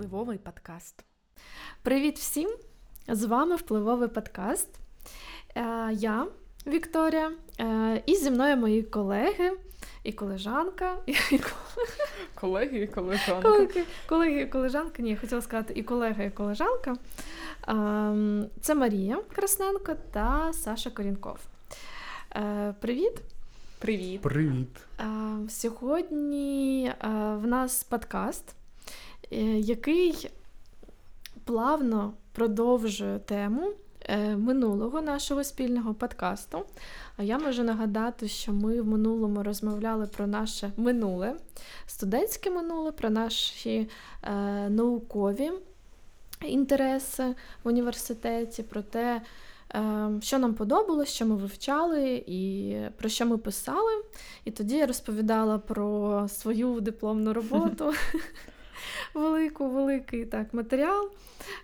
Впливовий подкаст. Привіт всім! З вами впливовий подкаст. Е, я Вікторія, е, і зі мною мої колеги і колежанка. І... Колеги і колежанка. Колеги, колеги і колежанка. Ні, я хотіла сказати і колега, і колежанка. Ем, це Марія Красненко та Саша Корінков. Е, привіт! Привіт. Привіт. Сьогодні в нас подкаст. Е, який плавно продовжує тему е, минулого нашого спільного подкасту. А я можу нагадати, що ми в минулому розмовляли про наше минуле, студентське минуле, про наші е, наукові інтереси в університеті, про те, е, що нам подобалось, що ми вивчали і про що ми писали. І тоді я розповідала про свою дипломну роботу. велику, великий так, матеріал.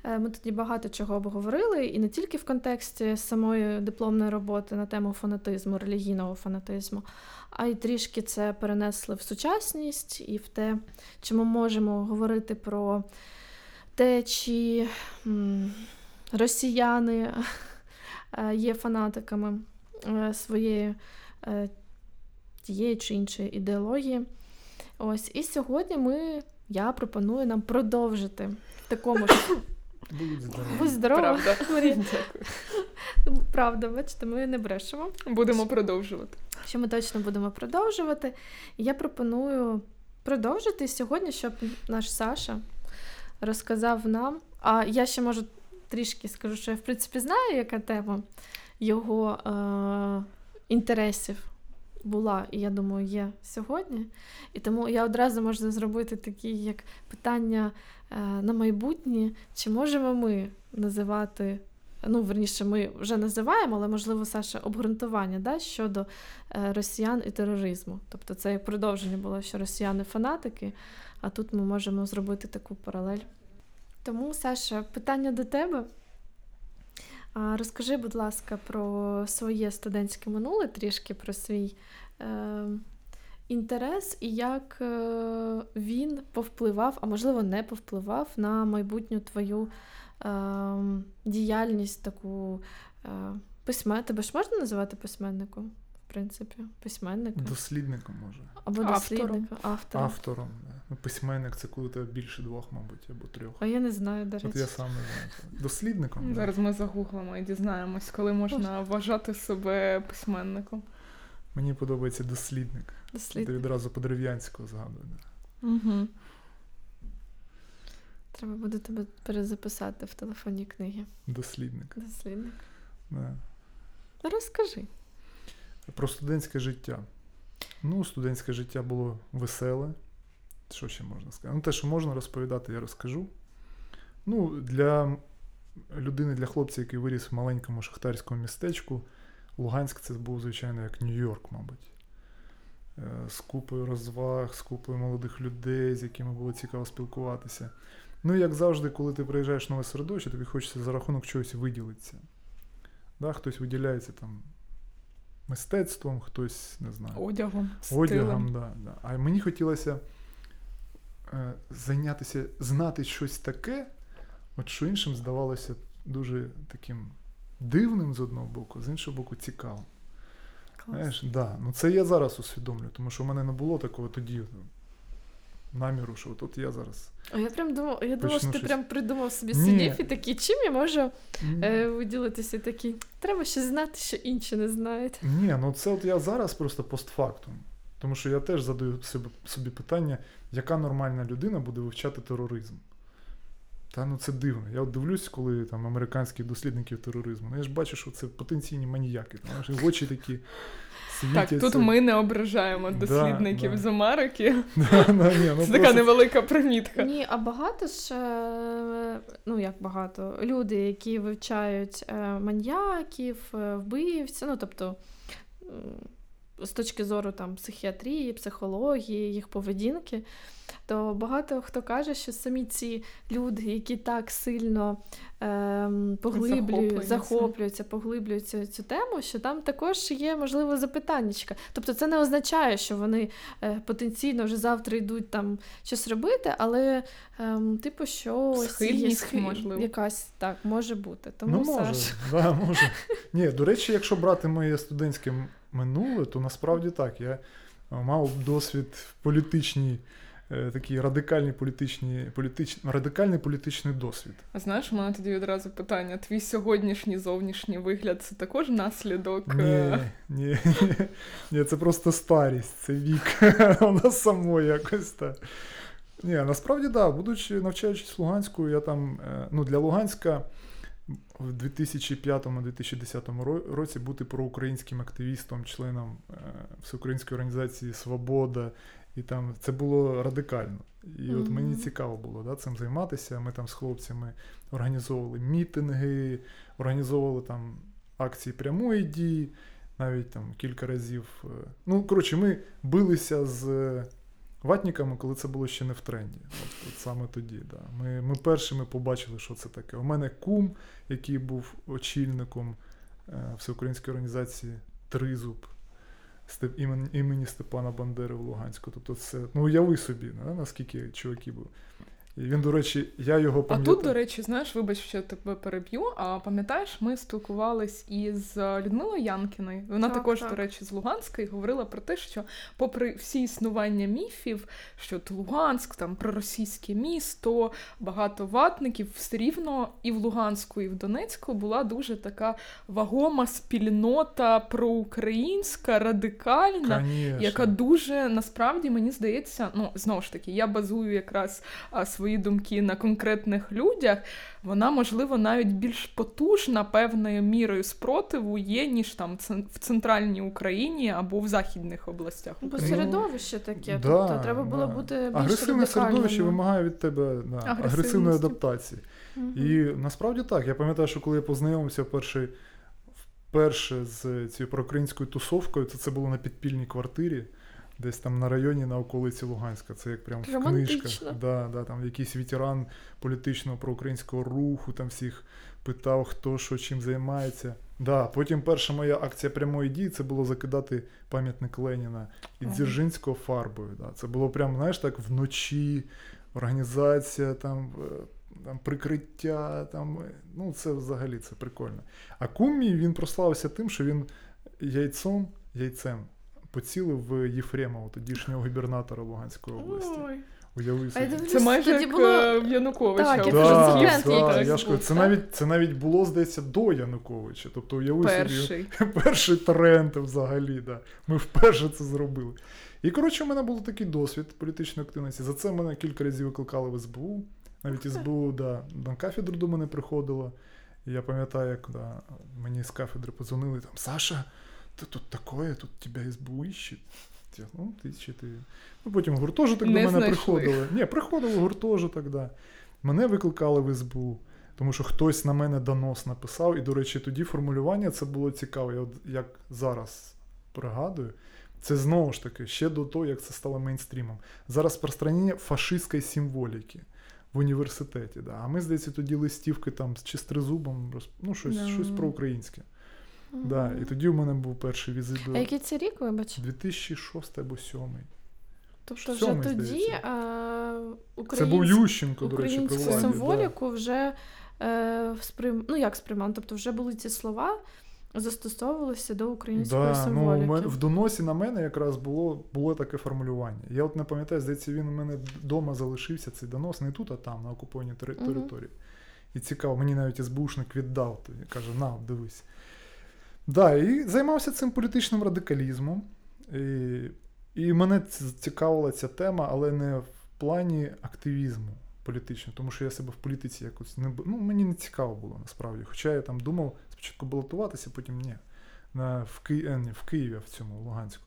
Е, ми тоді багато чого обговорили, і не тільки в контексті самої дипломної роботи на тему фанатизму, релігійного фанатизму, а й трішки це перенесли в сучасність і в те, чи ми можемо говорити про те, чи росіяни е, є фанатиками е, своєї тієї чи іншої ідеології. Ось і сьогодні ми я пропоную нам продовжити в такому ж. Будь здорова. Будь здорова. Правда. Марія. Правда, бачите, ми не брешемо. Будемо продовжувати. Що ми точно будемо продовжувати. я пропоную продовжити сьогодні, щоб наш Саша розказав нам. А я ще можу трішки скажу, що я в принципі знаю, яка тема його е- інтересів була, і я думаю, є сьогодні. І тому я одразу можу зробити такі як питання е, на майбутнє, чи можемо ми називати. Ну, верніше, ми вже називаємо, але, можливо, Саша, обґрунтування да, щодо е, росіян і тероризму. Тобто це як продовження було, що росіяни фанатики, а тут ми можемо зробити таку паралель. Тому, Саша, питання до тебе. Розкажи, будь ласка, про своє студентське минуле, трішки про свій е, інтерес і як е, він повпливав, а можливо, не повпливав на майбутню твою е, діяльність таку е, письмен... Тебе ж можна називати письменником? В принципі, письменником. Дослідником може. Або дослідником, автором. Автором. Ну, Письменник це коли тебе більше двох, мабуть, або трьох. А я не знаю, до речі. От я сам не знаю. Дослідником. Зараз ми загуглимо і дізнаємось, коли можна вважати себе письменником. Мені подобається дослідник. Дослідник. Ти відразу по дерев'янського згадую. Угу. Треба буде тебе перезаписати в телефонній книги. Дослідник. Дослідник. Да. Розкажи. Про студентське життя. Ну, студентське життя було веселе. Що ще можна сказати? Ну, те, що можна розповідати, я розкажу. Ну, Для людини, для хлопця, який виріс в маленькому шахтарському містечку, Луганськ це був, звичайно, як Нью-Йорк, мабуть. Е, з купою розваг, з купою молодих людей, з якими було цікаво спілкуватися. Ну, як завжди, коли ти приїжджаєш в нове середовище, тобі хочеться за рахунок чогось виділитися. Да, Хтось виділяється там мистецтвом, хтось, не знаю, одягом. Одягом, да, да. А мені хотілося е, зайнятися, знати щось таке, от що іншим здавалося дуже таким дивним з одного боку, з іншого боку, цікавим. Знаєш, да. Ну Це я зараз усвідомлюю, тому що в мене не було такого тоді наміру, що от я зараз. А я прям думав, я думав, що ти щось... прям придумав собі сидів і такий, чим я можу е, виділитися такий. Треба ще знати, що інші не знають. Ні, ну це от я зараз просто постфактум. Тому що я теж задаю собі, собі питання, яка нормальна людина буде вивчати тероризм. Та ну це дивно. Я от дивлюсь, коли там американських дослідників тероризму. Ну я ж бачу, що це потенційні маніяки. Там, очі такі світяться. Так, тут ми не ображаємо дослідників да, з Америки. Да, да, ні, ну Це така невелика примітка. Ні, а багато ж, е, ну як багато, люди, які вивчають е, маньяків, е, вбивців, ну тобто з точки зору там психіатрії, психології, їх поведінки, то багато хто каже, що самі ці люди, які так сильно ем, поглиблюють, Захоплюються. поглиблюються цю тему, що там також є можливо запитаннячка. Тобто це не означає, що вони е, потенційно вже завтра йдуть там щось робити, але ем, типу, що Схильність, схиль- можливо. якась так може бути. Тому ну, може, Саш, да, може. Ні, до речі, якщо брати моє студентське минуле, то насправді так. Я е, мав досвід в політичній, е, такий радикальний політичний, політич, радикальний політичний досвід. А знаєш, у мене тоді відразу питання: твій сьогоднішній зовнішній вигляд це також наслідок. Ні, е, ні, ні, це просто старість, це вік. Воно само якось так. Ні, насправді так, да, будучи навчаючись Луганську, я там, ну, для Луганська в 2005-2010 році бути проукраїнським активістом, членом е, Всеукраїнської організації Свобода. І там це було радикально. І от мені цікаво було да, цим займатися. Ми там з хлопцями організовували мітинги, організовували там акції прямої дії, навіть там кілька разів. е, Ну, коротше, ми билися з ватниками, коли це було ще не в тренді. От, от саме тоді. Да. Ми, ми першими побачили, що це таке. У мене кум, який був очільником е, Всеукраїнської організації Тризуб. Імені Степана Бандери в Луганську. Тобто це, ну уяви собі, не? наскільки чуваки були. І він, до речі, я його А тут, до речі, знаєш, вибач, що я тебе переб'ю. А пам'ятаєш, ми спілкувались із е, Людмилою Янкіною. Вона Так, також, так. до речі, з Луганська і говорила про те, що, попри всі існування міфів, що от Луганськ, там проросійське місто, багато ватників, все рівно і в Луганську, і в Донецьку була дуже така вагома спільнота проукраїнська, радикальна. Конечно. Яка дуже насправді мені здається, ну знову ж таки, я базую якраз а, свої думки на конкретних людях. Вона, можливо, навіть більш потужна певною мірою спротиву є, ніж там в центральній Україні або в західних областях. бо середовище таке, да, тобто треба було да. бути більш Агресивне середовище вимагає від тебе да, агресивної адаптації. Мгм. І насправді так. Я пам'ятаю, що коли я познайомився вперше, вперше з цією проукраїнською тусовкою, то це було на підпільній квартирі, десь там на районі на околиці Луганська. Це як прям в книжках. Да, да, там якийсь ветеран політичного проукраїнського руху, там всіх питав, хто що чим займається. Да, потім перша моя акція прямої дії це було закидати пам'ятник Леніна і Дзержинського фарбою. Да. Це було прям, знаєш, так вночі, організація, там, е, там прикриття, там, е, ну це взагалі це прикольно. А кум мій він прославився тим, що він яйцом, яйцем поцілив в Єфремова, тодішнього губернатора Луганської області. Ой. Уяви собі. Це майже тоді як було- е, в Януковича. Так, Да, да, я ж кажу, це навіть, це навіть було, здається, до Януковича. Тобто, уяви собі, перший. перший тренд взагалі. Да. Ми вперше це зробили. І коротше, у мене був такий досвід політичної активності. За це мене кілька разів викликали в СБУ. Навіть СБУ да, на кафедру до мене приходило. Я пам'ятаю, як да, мені з кафедри подзвонили там Саша, то тут такое, тут тебе СБУ іщить. Ну, ти ти. Ну, потім гуртожиток Не до мене знайшли. приходили. Ні, приходили гуртожиток, да. Мене викликали в СБУ. Тому що хтось на мене донос написав, і, до речі, тоді формулювання це було цікаво. Я от як зараз пригадую, це знову ж таки ще до того, як це стало мейнстрімом. Зараз розпространення фашистської символіки в університеті. Да. А ми, здається, тоді листівки там чи з тризубом, ну, щось, Да. щось проукраїнське. Мгм. Да. І тоді у мене був перший візит А який це рік, вибач? 2006 або 2007. Тобто вже сьомий, тоді а, Це був Ющенко, до речі, українську владі. да. символіку вже е, сприйм... ну як сприймали, тобто вже були ці слова, застосовувалися до української Да, ну, символіки. у мене- в доносі на мене якраз було, було таке формулювання. Я от не пам'ятаю, здається, він у мене вдома залишився цей донос не тут, а там, на окупованій території. І цікаво, мені навіть СБУшник віддав, каже, на, дивись. Да, і займався цим політичним радикалізмом. І, і мене цікавила ця тема, але не в плані активізму політичного, тому що я себе в політиці якось не ну, мені не цікаво було насправді. Хоча я там думав спочатку балотуватися, потім ні. На, в, Ки... е, ні, в Києві, в цьому, в Луганську.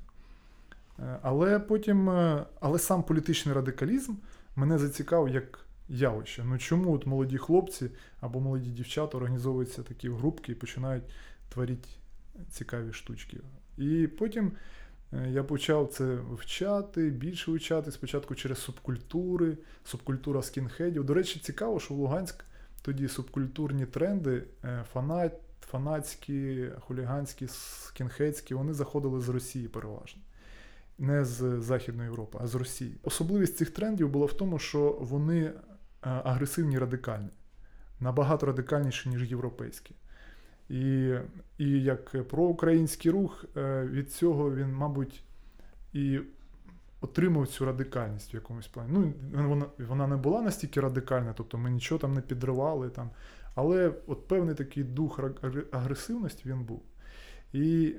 Е, Але потім, е, але сам політичний радикалізм мене зацікавив як явище. Ну чому от молоді хлопці або молоді дівчата організовуються такі групки і починають творити цікаві штучки. І потім Е, я почав це вивчати, більше вивчати спочатку через субкультури, субкультура скінхедів. До речі, цікаво, що в Луганськ тоді субкультурні тренди, е, фанат, фанатські, хуліганські, скінхедські, вони заходили з Росії переважно. Не з Західної Європи, а з Росії. Особливість цих трендів була в тому, що вони е, агресивні радикальні, набагато радикальніші, ніж європейські. І і як проукраїнський рух е, від цього він, мабуть, і отримав цю радикальність в якомусь плані. Ну, Вона вона не була настільки радикальна, тобто ми нічого там не підривали. Там, Але от певний такий дух агресивності він був. І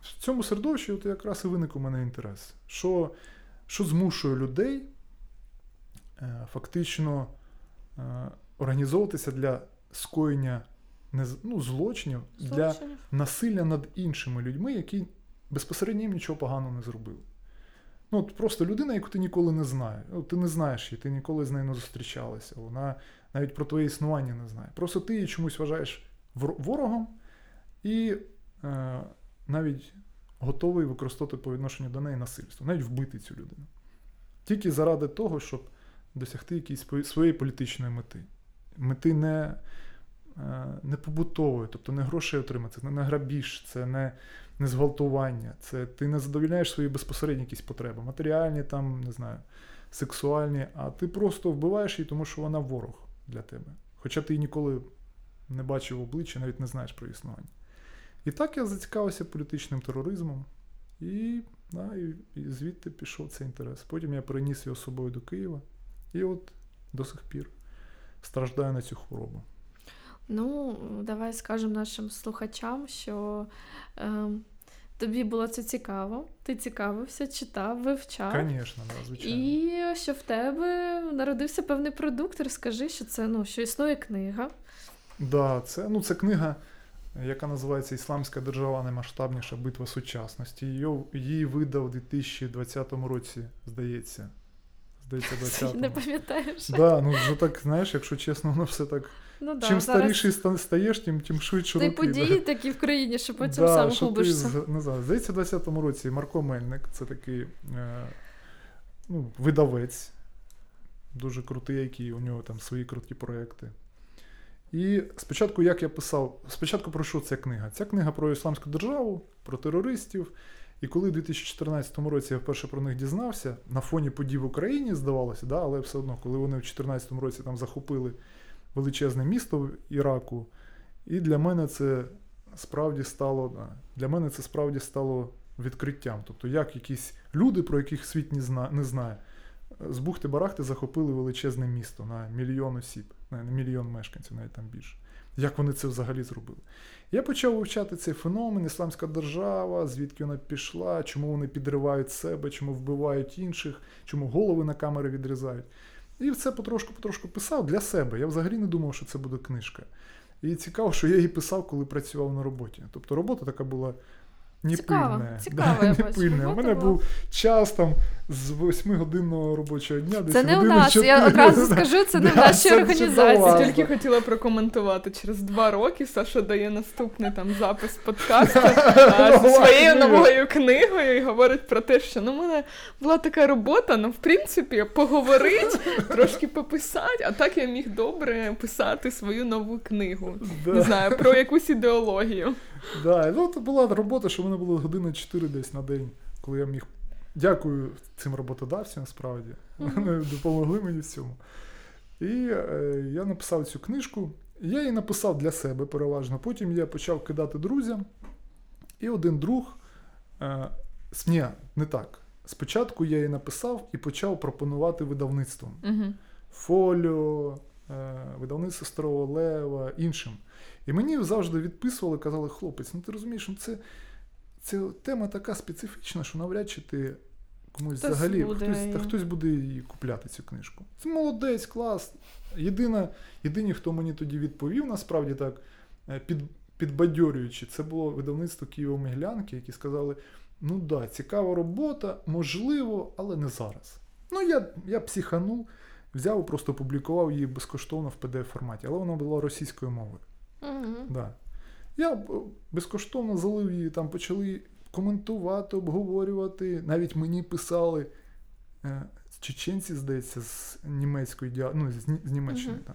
в цьому середовищі от якраз і виник у мене інтерес. Що що змушує людей е, фактично е, організовуватися для скоєння не, ну, злочинів, злочинів для насилля над іншими людьми, які безпосередньо їм нічого поганого не зробили. Ну, от Просто людина, яку ти ніколи не знаєш. Ну, Ти не знаєш її, ти ніколи з нею не зустрічалася. Вона навіть про твоє існування не знає. Просто ти її чомусь вважаєш ворогом і е, навіть готовий використовувати по відношенню до неї насильство, навіть вбити цю людину. Тільки заради того, щоб досягти якісь своєї політичної мети. Мети не не побутовою, тобто не грошей отримати, це не грабіж, це не не зґвалтування, це ти не задовільняєш свої безпосередні якісь потреби, матеріальні, там, не знаю, сексуальні, а ти просто вбиваєш її, тому що вона ворог для тебе. Хоча ти її ніколи не бачив обличчя, навіть не знаєш про існування. І так я зацікавився політичним тероризмом, і да, і, і звідти пішов цей інтерес. Потім я переніс його з собою до Києва і от до сих пір страждаю на цю хворобу. Ну, давай скажемо нашим слухачам, що е, тобі було це цікаво, ти цікавився, читав, вивчав. Звісно, да, звичайно. І що в тебе народився певний продукт. Розкажи, що це ну, що існує книга. Да, це, ну, це книга, яка називається Ісламська держава наймасштабніша битва сучасності. Її, її видав у 2020 році, здається. Здається, 20 Не пам'ятаєш? Да, ну вже так, знаєш, якщо чесно, воно все так. Ну, да, Чим зараз... старіший стаєш, тим тим швидше Ти події такі в країні, що потім да, сам що губишся. Ти, знаю, Здається, в 20-му році Марко Мельник це такий е, ну, видавець, дуже крутий, який у нього там свої круткі проекти. І спочатку, як я писав, спочатку про що ця книга? Ця книга про Ісламську державу, про терористів. І коли в 2014 році я вперше про них дізнався, на фоні подій в Україні, здавалося, да, але все одно, коли вони в 2014 році там захопили величезне місто Іраку, і для мене це справді стало для мене це справді стало відкриттям. Тобто, як якісь люди, про яких світ не знає з Бухти-Барахти захопили величезне місто на мільйон осіб, на мільйон мешканців, навіть там більше. Як вони це взагалі зробили? Я почав вивчати цей феномен, Ісламська держава, звідки вона пішла, чому вони підривають себе, чому вбивають інших, чому голови на камери відрізають. І це потрошку-потрошку писав для себе. Я взагалі не думав, що це буде книжка. І цікаво, що я її писав, коли працював на роботі. Тобто робота така була не цікаво, пильне. Цікаво, да, не пильне. У мене був час там з 8-годинного робочого дня. Це не у нас, 4, я одразу скажу, це не в нашій організації. Тільки хотіла прокоментувати. Через два роки Саша дає наступний там запис подкасту зі своєю новою книгою і говорить про те, що ну, у мене була така робота, ну, в принципі, поговорити, трошки пописати, а так я міг добре писати свою нову книгу. Не знаю, про якусь ідеологію. Да, ну, Це була робота, що в мене було години 4 десь на день, коли я міг. Дякую цим роботодавцям, справді. Вони допомогли мені в цьому. І е, я написав цю книжку. Я її написав для себе переважно. Потім я почав кидати друзям. І один друг. Е, ні, не так. Спочатку я її написав і почав пропонувати видавництвом. Фоліо, е, видавництво Старого Лева, іншим. І мені завжди відписували, казали, хлопець, ну ти розумієш, ну це це тема така специфічна, що навряд чи ти комусь хтось взагалі буде хтось, та, хтось буде її купляти цю книжку. Це молодець, клас. Єдина, Єдині, хто мені тоді відповів, насправді так, е, під, підбадьорюючи, це було видавництво Києво-Міглянки, які сказали: ну да, цікава робота, можливо, але не зараз. Ну, я я психанув, взяв просто опублікував її безкоштовно в pdf форматі, але вона була російською мовою. Угу. Да. Я безкоштовно залив її, там почали коментувати, обговорювати. Навіть мені писали е, чеченці, здається, з німецької ну, з, з Німеччини Угу. там.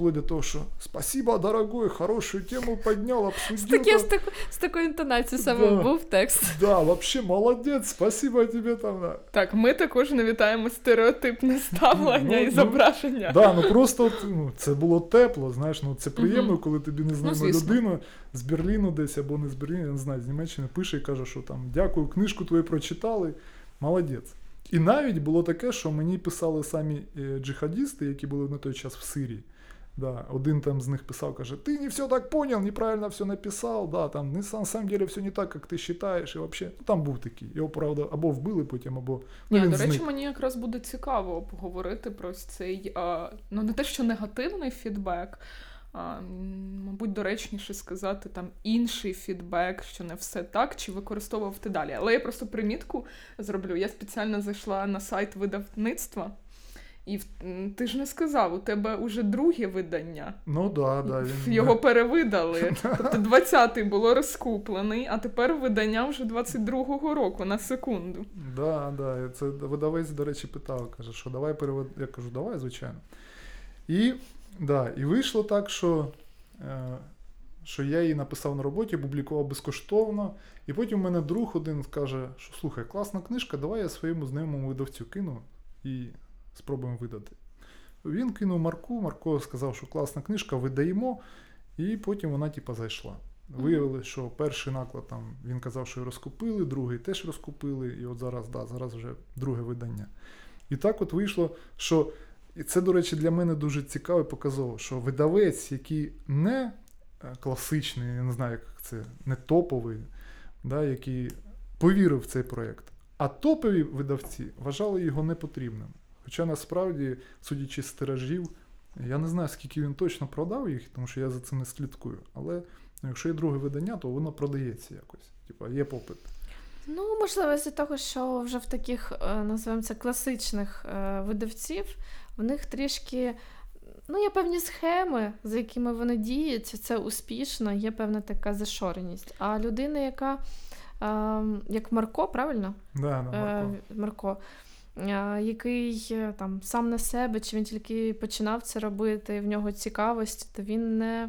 Вплоть до того, що спасибо, дорогой, хорошую тему поднял, обсудил. З, такі, там». з, таку, з такою інтонацією саме Да. був текст. Да, вообще молодець, спасибо тебе там. Да, Так, ми також не вітаємо стереотипне ставлення Ну, і ну, зображення. да ну просто ну, це було тепло, знаєш, ну це приємно, коли тобі незнайома Ну, людина з Берліну десь або не з Берліну, я не знаю, з Німеччини пише і каже, що там дякую, книжку твою прочитали, молодець. І навіть було таке, що мені писали самі е, джихадісти, які були на той час в Сирії. Да, один там з них писав, каже, ти не все так понял, неправильно все написав, да, там, не, на самом деле все не так, як ти вважаєш, і вообще, ну там був такий. Його, правда, або вбили потім, або ну, Ні, він до речі, зник. мені якраз буде цікаво поговорити про цей, а, ну не те, що негативний фідбек, а, мабуть, доречніше сказати там інший фідбек, що не все так, чи використовував ти далі. Але я просто примітку зроблю. Я спеціально зайшла на сайт видавництва. І ти ж не сказав, у тебе уже друге видання. Ну да, да, він Його перевидали. Тобто 20-й було розкуплений, а тепер видання вже 22-го року на секунду. Да, да. Це видавець, до речі, питав, каже, що давай перевод. Я кажу, давай, звичайно. І, да, і вийшло так, що, е, що я її написав на роботі, публікував безкоштовно. І потім у мене друг один каже, що слухай, класна книжка, давай я своєму знайомому видавцю кину і спробуємо видати. Він кинув Марку, Марко сказав, що класна книжка, видаємо, і потім вона, типа, зайшла. Виявилось, що перший наклад там він казав, що розкупили, другий теж розкупили, і от зараз, да, зараз вже друге видання. І так от вийшло, що і це, до речі, для мене дуже цікаво і показово, що видавець, який не е, класичний, я не знаю, як це, не топовий, да, який повірив в цей проєкт, а топові видавці вважали його непотрібним. Хоча насправді, судячи з тиражів, я не знаю, скільки він точно продав їх, тому що я за цим не слідкую. Але ну, якщо є друге видання, то воно продається якось. Типа є попит. Ну, можливо, з того, що вже в таких, е, називаємо це, класичних е, видавців, в них трішки. Ну, є певні схеми, за якими вони діють, це успішно, є певна така зашореність. А людина, яка, е, як Марко, правильно? Да, да, Марко. Е, Марко, який е, там сам на себе, чи він тільки починав це робити, в нього цікавість, то він не.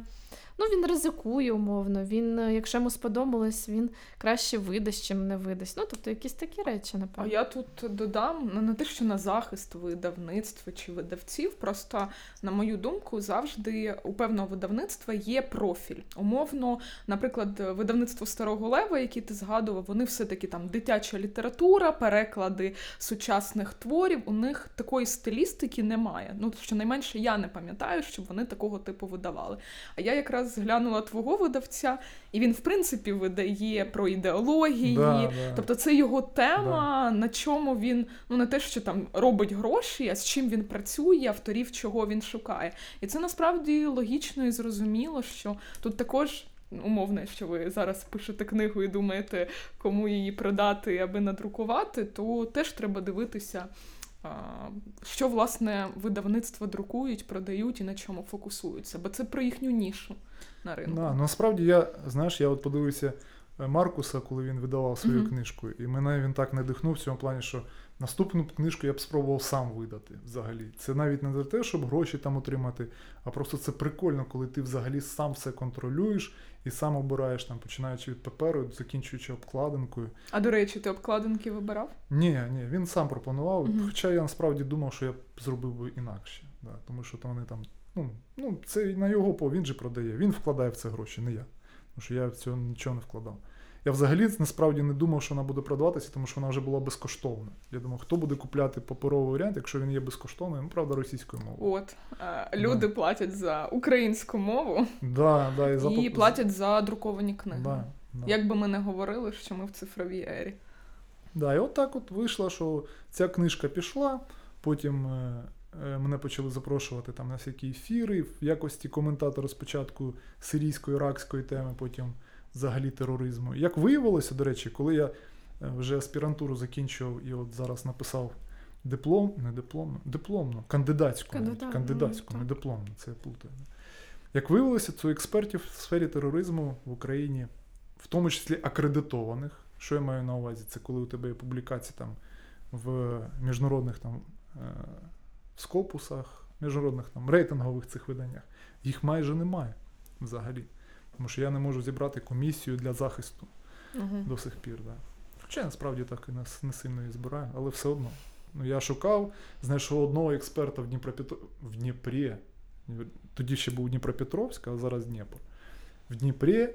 Ну, він ризикує умовно. Він, е, якщо йому сподобалось, він краще видасть, чим не видасть. Ну, тобто якісь такі речі, напевно. А я тут додам ну, не те, що на захист видавництва чи видавців. Просто, на мою думку, завжди у певного видавництва є профіль. Умовно, наприклад, видавництво старого лева, яке ти згадував, вони все-таки там дитяча література, переклади сучасних творів. У них такої стилістики немає. Ну, щонайменше я не пам'ятаю, щоб вони такого типу видавали. А я якраз зглянула твого видавця, і він, в принципі, видає про ідеології. Да, да. Тобто це його тема, на чому він ну не те, що там робить гроші, а з чим він працює, авторів, чого він шукає. І це насправді логічно і зрозуміло, що тут також. Умовно, що ви зараз пишете книгу і думаєте, кому її продати, аби надрукувати, то теж треба дивитися, що власне видавництва друкують, продають і на чому фокусуються, бо це про їхню нішу на ринку. Да, насправді я, знаєш, я от подивився е, Маркуса, коли він видавав свою Мгм. книжку, і мене він так надихнув в цьому плані, що наступну книжку я б спробував сам видати взагалі. Це навіть не за те, щоб гроші там отримати, а просто це прикольно, коли ти взагалі сам все контролюєш і сам обираєш там, починаючи від паперу, закінчуючи обкладинкою. А до речі, ти обкладинки вибирав? Ні, ні, він сам пропонував. Мгм. Хоча я насправді думав, що я б зробив би інакше. Да, тому що то вони там. Ну, ну, це на його по, він же продає. Він вкладає в це гроші, не я. Тому що я в цього нічого не вкладав. Я взагалі насправді не думав, що вона буде продаватися, тому що вона вже була безкоштовна. Я думав, хто буде купляти паперовий варіант, якщо він є безкоштовною, ну правда, російською мовою. От е, люди платять за українську мову Да, да, і, за і платять за друковані книги. Да, да. Як би ми не говорили, що ми в цифровій ері. Да, і от так от вийшло, що ця книжка пішла, потім е, е, мене почали запрошувати там на всякі ефіри в якості коментатора спочатку сирійсько-іракської теми, потім взагалі тероризму. Як виявилося, до речі, коли я е, вже аспірантуру закінчував і от зараз написав диплом, не дипломну, дипломну, кандидатську, навіть, кандидатську, ну, не так. дипломну, це я плутаю. Як виявилося, то експертів в сфері тероризму в Україні, в тому числі акредитованих, Що я маю на увазі? Це коли у тебе є публікації там в міжнародних там е, скопусах, міжнародних там рейтингових цих виданнях. Їх майже немає взагалі. Тому що я не можу зібрати комісію для захисту Угу. до сих пір. Да. Хоча я насправді так і не, не сильно її збираю, але все одно. Ну, я шукав, знайшов одного експерта в Дніпропетро... в Дніпрі. Тоді ще був Дніпропетровськ, а зараз Дніпро. В Дніпрі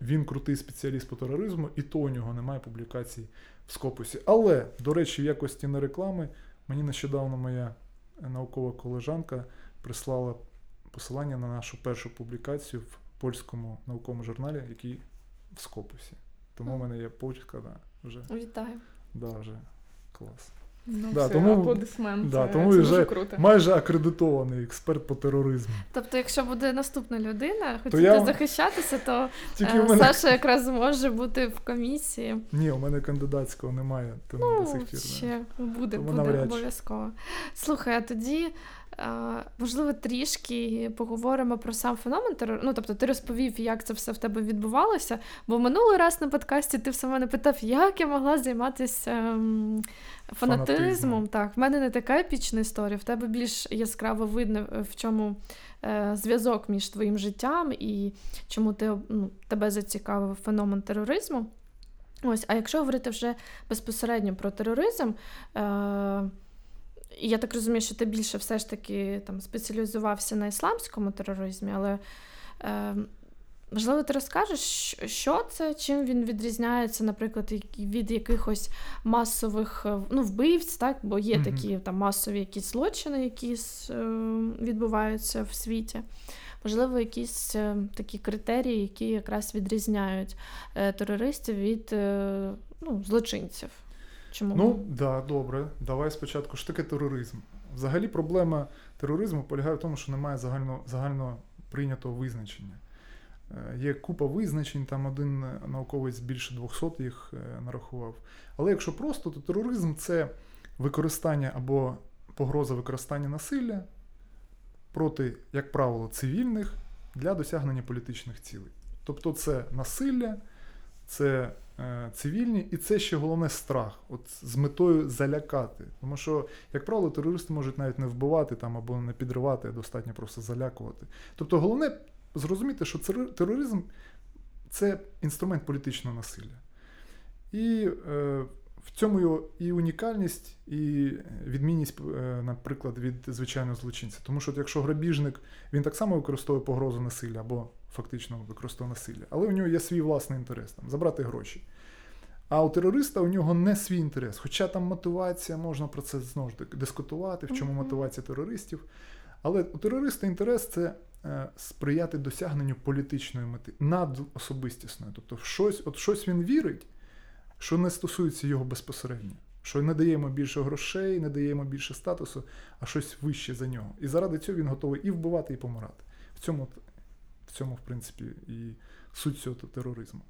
він крутий спеціаліст по тероризму, і то у нього немає публікацій в Скопусі. Але, до речі, в якості не реклами, мені нещодавно моя наукова колежанка прислала посилання на нашу першу публікацію в польському науковому журналі, який в Скопусі. Тому в мене є почка, да, вже, Вітаю. да, вже клас. Ну, Да, все, тому- аплодисменти. да, це, тому це дуже вже круто. Майже акредитований експерт по тероризму. Тобто, якщо буде наступна людина, хотіти я- захищатися, то е, мене Саша якраз зможе бути в комісії. ні, у мене кандидатського немає, тому до Ну, сих пір. ще буде, Тому буде навряд обов'язково. Слухай, а тоді. Можливо, трішки поговоримо про сам феномен тероризму. Ну, тобто, ти розповів, як це все в тебе відбувалося. Бо минулий раз на подкасті ти все мене питав, як я могла займатися ем, фанатизмом. Фанатизмом. Так, в мене не така епічна історія, в тебе більш яскраво видно, е, в чому е, зв'язок між твоїм життям і чому ти, ну, тебе зацікавив феномен тероризму. Ось, а якщо говорити вже безпосередньо про тероризм, е, і я так розумію, що ти більше все ж таки там спеціалізувався на ісламському тероризмі, але е, можливо, ти розкажеш, що це, чим він відрізняється, наприклад, від якихось масових е, ну, вбивць, так? бо є Мгм. такі там масові якісь злочини, які е, відбуваються в світі. Можливо, якісь е, такі критерії, які якраз відрізняють е, терористів від е, ну, злочинців. Чому? Ну, да, добре. Давай спочатку. Що таке тероризм? Взагалі проблема тероризму полягає в тому, що немає загально, загально прийнятого визначення. Е, Є купа визначень, там один науковець більше 200 їх е, нарахував. Але якщо просто, то тероризм це використання або погроза використання насилля проти, як правило, цивільних для досягнення політичних цілей. Тобто це насилля, це цивільні, і це ще головне страх, от з метою залякати. Тому що, як правило, терористи можуть навіть не вбивати там або не підривати, а достатньо просто залякувати. Тобто, головне зрозуміти, що тероризм це інструмент політичного насилля. І е, в цьому його і унікальність, і відмінність, е, наприклад, від звичайного злочинця. Тому що якщо грабіжник, він так само використовує погрозу насилля або фактично використовує насилля, але у нього є свій власний інтерес там, забрати гроші. А у терориста у нього не свій інтерес. Хоча там мотивація, можна про це знову ж таки дискутувати, в чому мотивація терористів. Але у терориста інтерес це е, сприяти досягненню політичної мети, надособистісної. Тобто, в щось, от щось він вірить, що не стосується його безпосередньо. Що не дає йому більше грошей, не дає йому більше статусу, а щось вище за нього. І заради цього він готовий і вбивати, і помирати. В цьому, в цьому в принципі, і суть цього тероризму.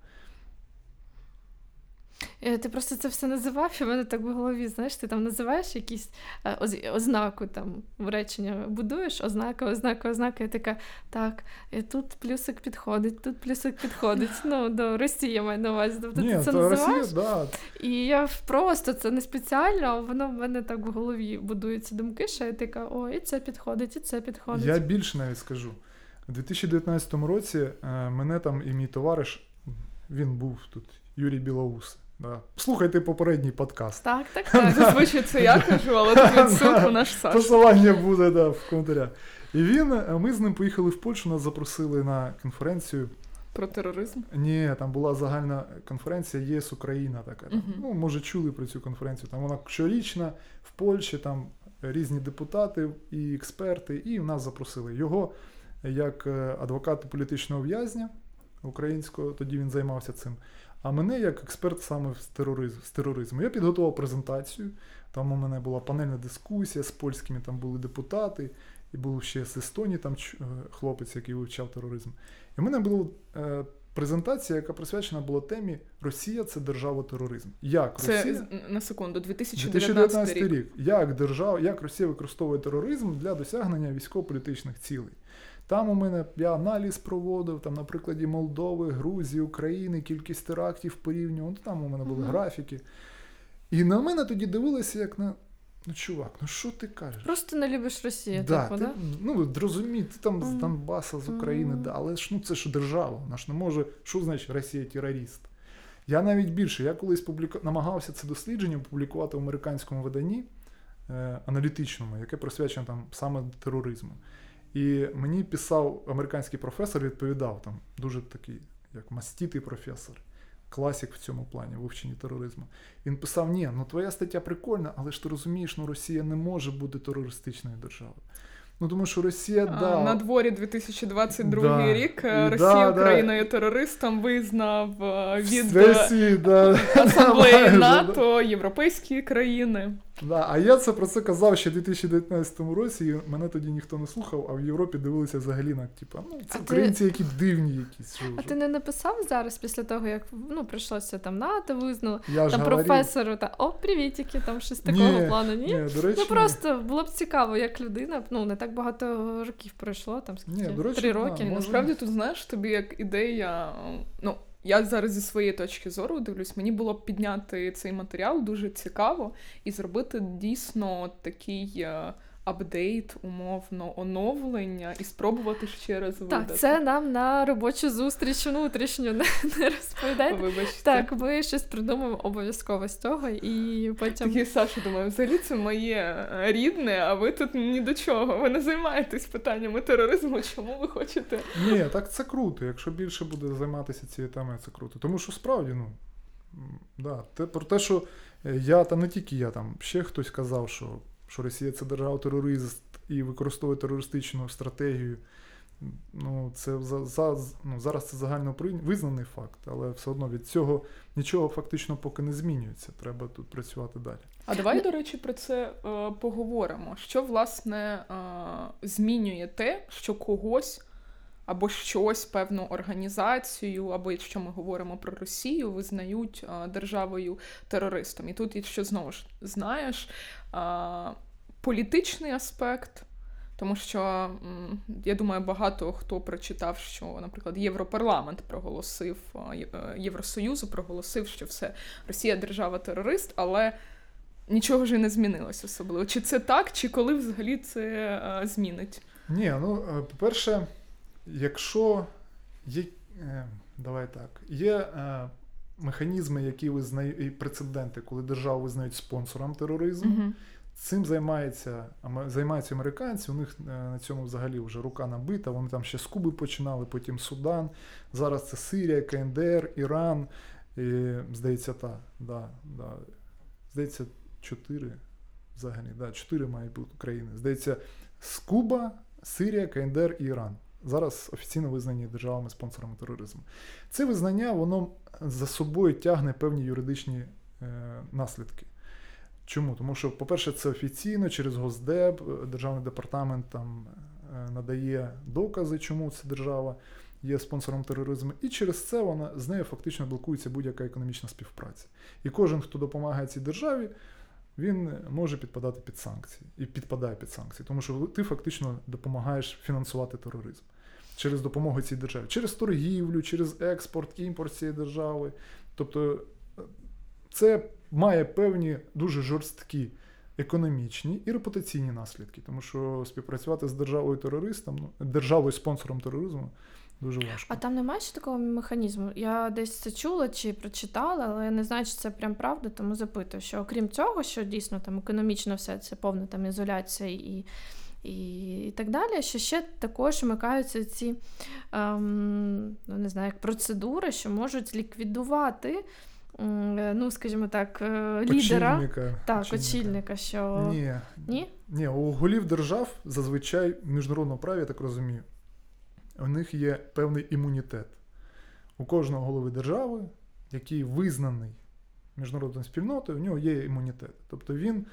Е, Ти просто це все називав, і в мене так в голові, знаєш, ти там називаєш якісь е, ознаку там в речення будуєш, ознака, ознака, ознака, і така, так, і тут плюсик підходить, тут плюсик підходить. Ну, до Росії маю на увазі. Тобто Ні, ти це називаєш, Росія, да, і я просто це не спеціально, а воно в мене так в голові будуються думки, що я така, о, і це підходить, і це підходить. Я більше навіть скажу. У 2019 році е, мене там і мій товариш, він був тут, Юрій Білоус. Да. Слухайте попередній подкаст. Так, так, так. Зазвичай це я кажу, але тут відсилку наш Саш. Посилання буде да, в коментарях. І він, е, ми з ним поїхали в Польщу, нас запросили на конференцію. Про тероризм. Ні, там була загальна конференція ЄС Україна така. Там. Ну, може, чули про цю конференцію. Там вона щорічна в Польщі, там різні депутати і експерти, і нас запросили. Його як е, адвоката політичного в'язня українського, тоді він займався цим. А мене як експерт саме з тероризму. З тероризму. Я підготував презентацію. Там у мене була панельна дискусія з польськими, там були депутати, і був ще з Естонії там е, хлопець, який вивчав тероризм. І в мене була е, презентація, яка присвячена була темі Росія це держава тероризм. Як Це Росія на секунду, 2019 2019 рік. рік. Як держава, як Росія використовує тероризм для досягнення військово-політичних цілей. Там у мене я аналіз проводив, там на прикладі Молдови, Грузії, України, кількість терактів порівнював. Ну, там у мене були Мгм. графіки. І на мене тоді дивилися, як на. Ну, чувак, ну що ти кажеш? Просто не любиш Росію, да, типу, ти, да? Ну, розумій, ти там з. Донбаса, з України, да, але ж ну це ж держава, вона ж не може. Що значить Росія терорист? Я навіть більше, я колись публіку... намагався це дослідження опублікувати в американському виданні е, аналітичному, яке присвячено там саме тероризму. І мені писав американський професор, відповідав там дуже такий, як маститий професор, класик в цьому плані, вивченні тероризму. Він писав: ні, ну твоя стаття прикольна, але ж ти розумієш, ну Росія не може бути терористичною державою. Ну тому що Росія А, да, На дворі 2022 Да. рік е, да, Росія да. Україною терористом визнав е, від да, Асамблеї НАТО, європейські країни. Да, а я це про це казав ще в 2019 році, і мене тоді ніхто не слухав, а в Європі дивилися взагалі на типу, ну це А ти- українці, які дивні якісь. Що А вже. ти не написав зараз, після того, як ну, прийшлося там НАТО визнало, Я там професору, та о, привітики, там щось такого Ні, плану, ні? Ні, до речі, Ну ні. просто було б цікаво, як людина, ну не так багато років пройшло, там скільки Ні, до речі, три роки. Насправді тут знаєш тобі як ідея. Ну я зараз зі своєї точки зору дивлюсь, мені було б підняти цей матеріал дуже цікаво і зробити дійсно такий. Апдейт, умовно, оновлення і спробувати ще раз видати. Так, це нам на робочу зустріч внутрішню не, не розповідайте. Вибачте. Так, ми щось придумаємо обов'язково з цього, і потім Такий Саша думаю, взагалі це моє е, рідне, а ви тут ні до чого. Ви не займаєтесь питаннями тероризму. Чому ви хочете? Ні, так це круто. Якщо більше буде займатися цією темою, це круто. Тому що справді, ну да, те, про те, що е, я, та не тільки я, там ще хтось казав, що, що Росія це держава-терорист і використовує терористичну стратегію. Ну, це за, за, ну, зараз це загально прийня- визнаний факт, але все одно від цього нічого фактично поки не змінюється. Треба тут працювати далі. А давай, до речі, про це е, поговоримо. Що власне е, змінює те, що когось або щось, певну організацію, або якщо ми говоримо про Росію, визнають державою терористом. І тут, якщо знову ж знаєш, політичний аспект. Тому що я думаю, багато хто прочитав, що, наприклад, Європарламент проголосив е, Євросоюзу, проголосив, що все Росія держава-терорист, але нічого і не змінилось особливо. Чи це так, чи коли взагалі це е, змінить? Ні, ну е, по-перше, якщо є, е, давай так, є е, механізми, які визнають і прецеденти, коли державу визнають спонсором тероризму. Угу. Цим займається, займаються американці. У них е, на цьому взагалі вже рука набита. Вони там ще з Куби починали, потім Судан. Зараз це Сирія, КНДР, Іран. І, здається, та, да, да. Здається, чотири взагалі. Да, чотири має бути країни. Здається, з Куба, Сирія, КНДР і Іран. Зараз офіційно визнані державами-спонсорами тероризму. Це визнання воно за собою тягне певні юридичні е, наслідки. Чому? Тому що, по-перше, це офіційно через Госдеп, е, Державний департамент там е, надає докази, чому ця держава є спонсором тероризму, і через це вона з нею фактично блокується будь-яка економічна співпраця. І кожен, хто допомагає цій державі, він може підпадати під санкції і підпадає під санкції, тому що ти фактично допомагаєш фінансувати тероризм через допомогу цій державі, через торгівлю, через експорт, імпорт цієї держави. Тобто е, це має певні дуже жорсткі економічні і репутаційні наслідки, тому що співпрацювати з державою терористом, ну, державою спонсором тероризму дуже важко. А там немає ще такого механізму. Я десь це чула чи прочитала, але я не знаю, чи це прям правда, тому запитую, що окрім цього, що дійсно там економічно все це повна там ізоляція і. І, і так далі, що ще також вмикаються ці ем, ну, не знаю, як процедури, що можуть ліквідувати, е, ну, скажімо так, е, лідера, Очільника, так, очільника, що Ні, Ні? Ні, у голів держав зазвичай в міжнародному праві, я так розумію, у них є певний імунітет. У кожного голови держави, який визнаний міжнародною спільнотою, у нього є імунітет. Тобто він,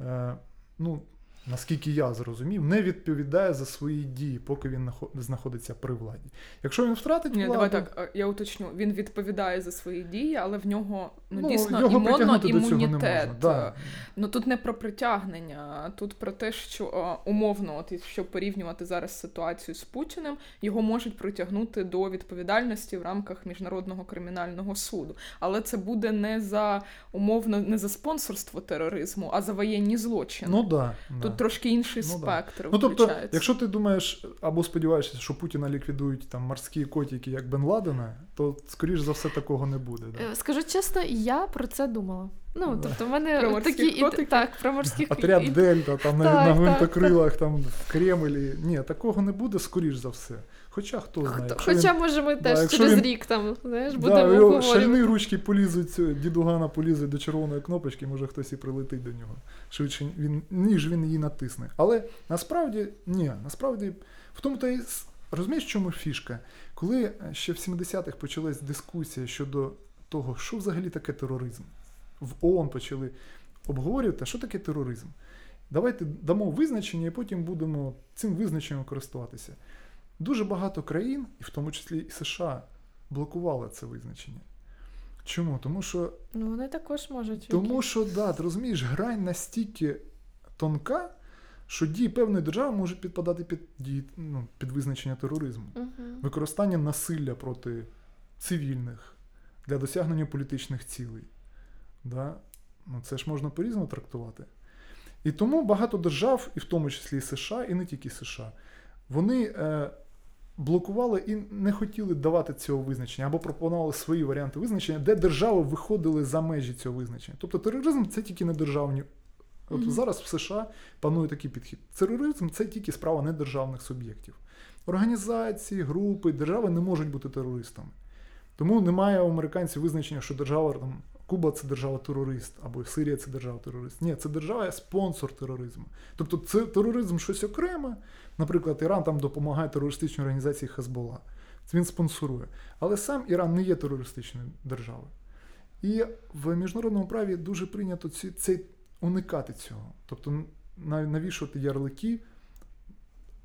е, ну, наскільки я зрозумів, не відповідає за свої дії, поки він знаходиться при владі. Якщо він втратить Ні, владу... давай так, я уточню. Він відповідає за свої дії, але в нього ну, Ну, дійсно не імунітет. да. Ну тут не про притягнення, тут про те, що умовно, от якщо порівнювати зараз ситуацію з Путіним, його можуть притягнути до відповідальності в рамках міжнародного кримінального суду. Але це буде не за умовно не за спонсорство тероризму, а за воєнні злочини. Ну да, Тут да. трошки інший Ну, спектр. Ну, тобто, якщо ти думаєш або сподіваєшся, що Путіна ліквідують там морські котики, як Бен Ладена, то скоріш за все такого не буде. Да? Е, Скажу чесно, я про це думала. Ну, Да. тобто, в мене Про такі і так, про морських Отряд і- Дельта, там на, Так, на винтокрилах, гвинтокрилах, там в Кремлі. Ні, такого не буде, скоріш за все. Хоча хто знає. Хто- якщо Хоча, він- може, ми теж якщо через він- рік там, знаєш, да, будемо його обговорювати. шальні ручки полізуть, дідугана полізуть до червоної кнопочки, може хтось і прилетить до нього. Швидше він, ніж він її натисне. Але насправді, ні, насправді, в тому то і розумієш, чому фішка? Коли е, ще в 70-х почалась дискусія щодо того, що взагалі таке тероризм, в ООН почали обговорювати, що таке тероризм. Давайте дамо визначення і потім будемо цим визначенням користуватися. Дуже багато країн, і в тому числі і США, блокували це визначення. Чому? Тому що, Ну, вони також можуть. тому що да, ти розумієш, грань настільки тонка, що дії певної держави можуть підпадати під дії, ну, під визначення тероризму. Угу. Використання насилля проти цивільних для досягнення політичних цілей. Да? Ну, це ж можна по-різному трактувати. І тому багато держав, і в тому числі і США, і не тільки США, вони е, блокували і не хотіли давати цього визначення, або пропонували свої варіанти визначення, де держави виходили за межі цього визначення. Тобто тероризм це тільки не державні. От Мгм. зараз в США панує такий підхід. Тероризм це тільки справа недержавних суб'єктів. Організації, групи, держави не можуть бути терористами. Тому немає у американців визначення, що держава там, Куба це держава-терорист, або Сирія це держава-терорист. Ні, це держава спонсор тероризму. Тобто це тероризм щось окреме. Наприклад, Іран там допомагає терористичній організації Хезбола. Він спонсорує. Але сам Іран не є терористичною державою. І в міжнародному праві дуже прийнято ці, цей, уникати цього. Тобто навішувати ярлики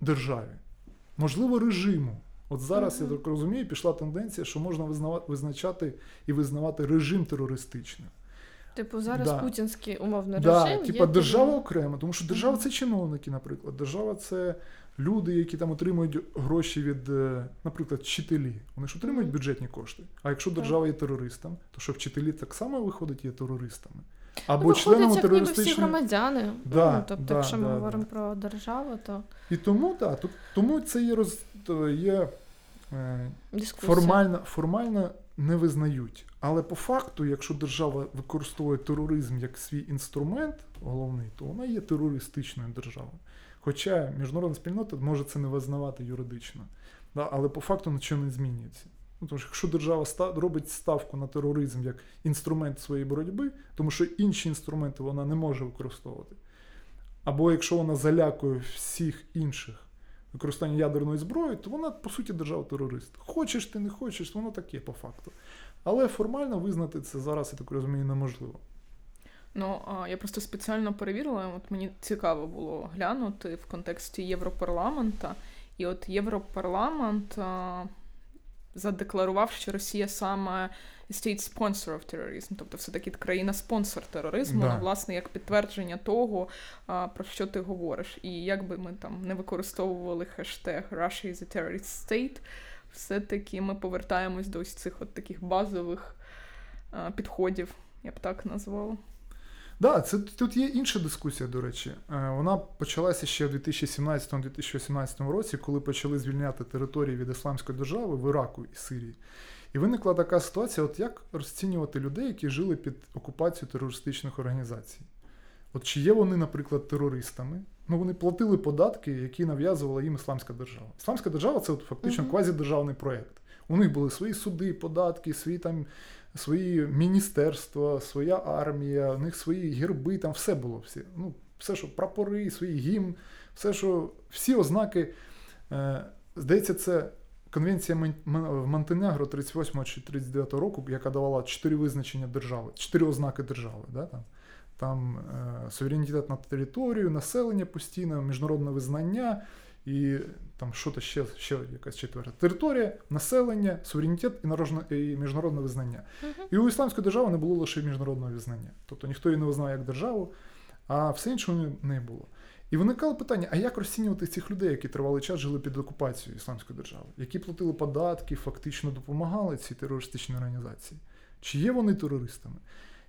державі. Можливо, режиму. От зараз, я так розумію, пішла тенденція, що можна визначати і визнавати режим терористичним. Tипу, зараз Да. путінський умовно Да, режим. типа держава окремо, тому що держава це чиновники, наприклад. Держава це люди, які там отримують гроші від, е, наприклад, вчителі. Вони ж отримують бюджетні кошти. А якщо держава є терористом, то що вчителі так само виходять є терористами. Ну, Або виходить, членами ніби всі громадяни. Да, ну, тобто, да, якщо ми да, говоримо да. про державу, то І тому, так, тут- тому це є, роз, є е, дискусія. формально, формально не визнають. Але по факту, якщо держава використовує тероризм як свій інструмент головний, то вона є терористичною державою. Хоча міжнародна спільнота може це не визнавати юридично. Да, але по факту нічого не змінюється. Ну, тому що якщо держава робить ставку на тероризм як інструмент своєї боротьби, тому що інші інструменти вона не може використовувати. Або якщо вона залякує всіх інших використання ядерної зброї, то вона, по суті, держава-терорист. Хочеш ти, не хочеш, воно таке по факту. Але формально визнати це зараз, я так розумію, неможливо. Ну, я просто спеціально перевірила, от мені цікаво було глянути в контексті Європарламента. І от Європарламент задекларував, що Росія саме state sponsor of terrorism, тобто все-таки країна-спонсор тероризму, Да. ну, власне, як підтвердження того, про що ти говориш. І як би ми там не використовували хештег Russia is a terrorist state, все-таки ми повертаємось до ось цих от таких базових підходів, я б так назвала. Да, це тут є інша дискусія, до речі. Е, Вона почалася ще в 2017-2018 році, коли почали звільняти території від ісламської держави в Іраку і Сирії. І виникла така ситуація: от як розцінювати людей, які жили під окупацією терористичних організацій? От чи є вони, наприклад, терористами? Ну, вони платили податки, які нав'язувала їм ісламська держава. Ісламська держава це от фактично Мгм. квазідержавний проєкт. У них були свої суди, податки, свої там свої міністерства, своя армія, у них свої герби, там все було. Всі. Ну, все, що прапори, свій гімн, все, що всі ознаки. Е, здається, це конвенція в Монтенегро 38 чи 39 року, яка давала чотири визначення держави, чотири ознаки держави. Да, там. там е, суверенітет на територію, населення постійно, міжнародне визнання і там що то ще ще якась четверта. Територія, населення, суверенітет і народне, і міжнародне визнання. Мгм. І у ісламської держави не було лише міжнародного визнання. Тобто ніхто її не визнав як державу, а все неї не було. І виникало питання: а як розцінювати цих людей, які тривалий час жили під окупацією ісламської держави, які платили податки, фактично допомагали цій терористичній організації? Чи є вони терористами?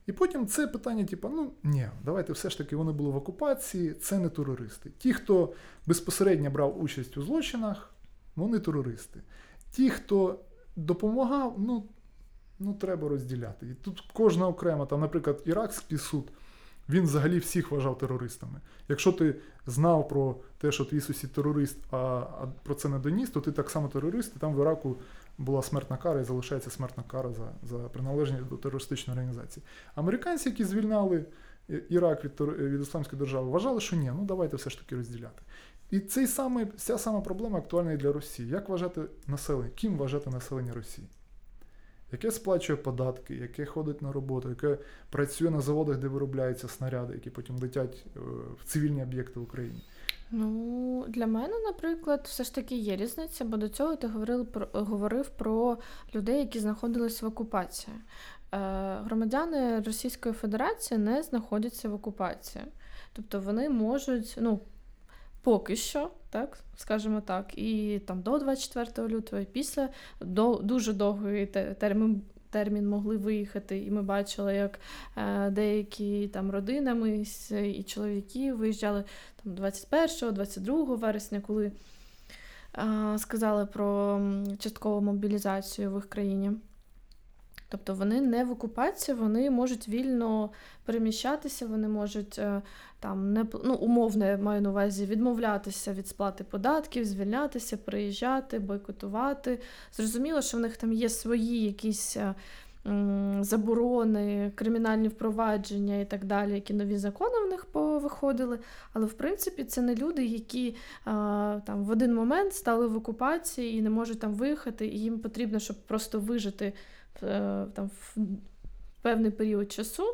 І потім це питання, типу, ну ні, давайте все ж таки вони були в окупації, це не терористи. Ті, хто безпосередньо брав участь у злочинах, вони терористи. Ті, хто допомагав, ну, ну треба розділяти. І тут кожна окрема, там, наприклад, іракський суд, він взагалі всіх вважав терористами. Якщо ти знав про те, що твій сусід терорист, а, а про це не доніс, то ти так само терорист, і там в Іраку була смертна кара і залишається смертна кара за, за приналежність до терористичної організації. Американці, які звільняли Ірак від, від ісламської держави, вважали, що ні, ну давайте все ж таки розділяти. І цей самий, ця сама проблема актуальна і для Росії. Як вважати населення? Ким вважати населення Росії? Яке сплачує податки, яке ходить на роботу, яке працює на заводах, де виробляються снаряди, які потім летять е, в цивільні об'єкти в Україні. Ну, для мене, наприклад, все ж таки є різниця, бо до цього ти говорив про, говорив про людей, які знаходились в окупації. Е, громадяни Російської Федерації не знаходяться в окупації. Тобто вони можуть, ну, поки що, так, скажімо так, і там до 24 лютого, і після до, дуже довгий термін. Термін могли виїхати, і ми бачили, як е, деякі там родинами і чоловіки виїжджали там 21, 22 вересня, коли е, сказали про часткову мобілізацію в їх країні. Тобто вони не в окупації, вони можуть вільно переміщатися, вони можуть е, там не ну, умовно я маю на увазі відмовлятися від сплати податків, звільнятися, приїжджати, бойкотувати. Зрозуміло, що в них там є свої якісь е, заборони, кримінальні впровадження і так далі, які нові закони в них повиходили. Але в принципі це не люди, які а, там в один момент стали в окупації і не можуть там виїхати, і їм потрібно, щоб просто вижити е, там в певний період часу,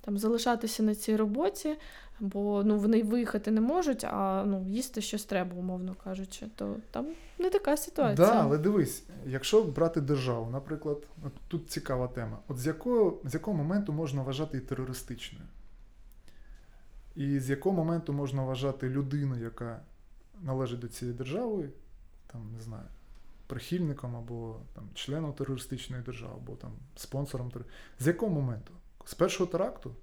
там залишатися на цій роботі. Бо ну, вони виїхати не можуть, а ну, їсти щось треба, умовно кажучи, то там не така ситуація. Да, але дивись, якщо брати державу, наприклад, от тут цікава тема. От з якого, з якого моменту можна вважати її терористичною? І з якого моменту можна вважати людину, яка належить до цієї держави, там, не знаю, прихильником або там, членом терористичної держави, або там, спонсором терористичної. З якого моменту? З першого теракту?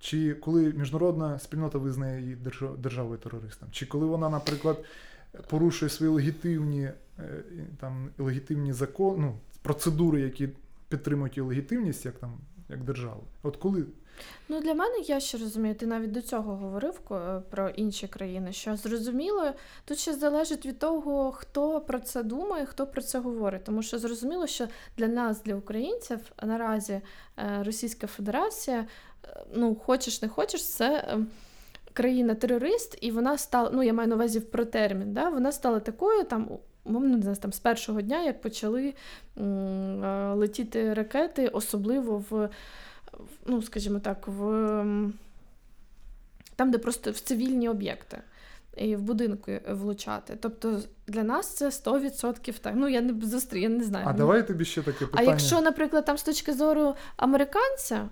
Чи коли міжнародна спільнота визнає її держа- державою терористом? Чи коли вона, наприклад, порушує свої легітимні, е, там, легітимні закони, ну, процедури, які підтримують її легітимність, як там як держави? От коли Ну, для мене я ще розумію, ти навіть до цього говорив е, про інші країни, що зрозуміло, тут ще залежить від того, хто про це думає, хто про це говорить. Тому що зрозуміло, що для нас, для українців, наразі е, Російська Федерація, е, ну, хочеш не хочеш, це. е, Країна-терорист, і вона стала, ну я маю на увазі про термін, да? вона стала такою там, умовно, не там з першого дня, як почали м, е, летіти ракети, особливо в, ну, скажімо так, в там, де просто в цивільні об'єкти. І в будинку влучати. Тобто для нас це 100% так. Ну, я не зустрі, я не знаю. а давай тобі ще таке а якщо, наприклад, там з точки зору американця,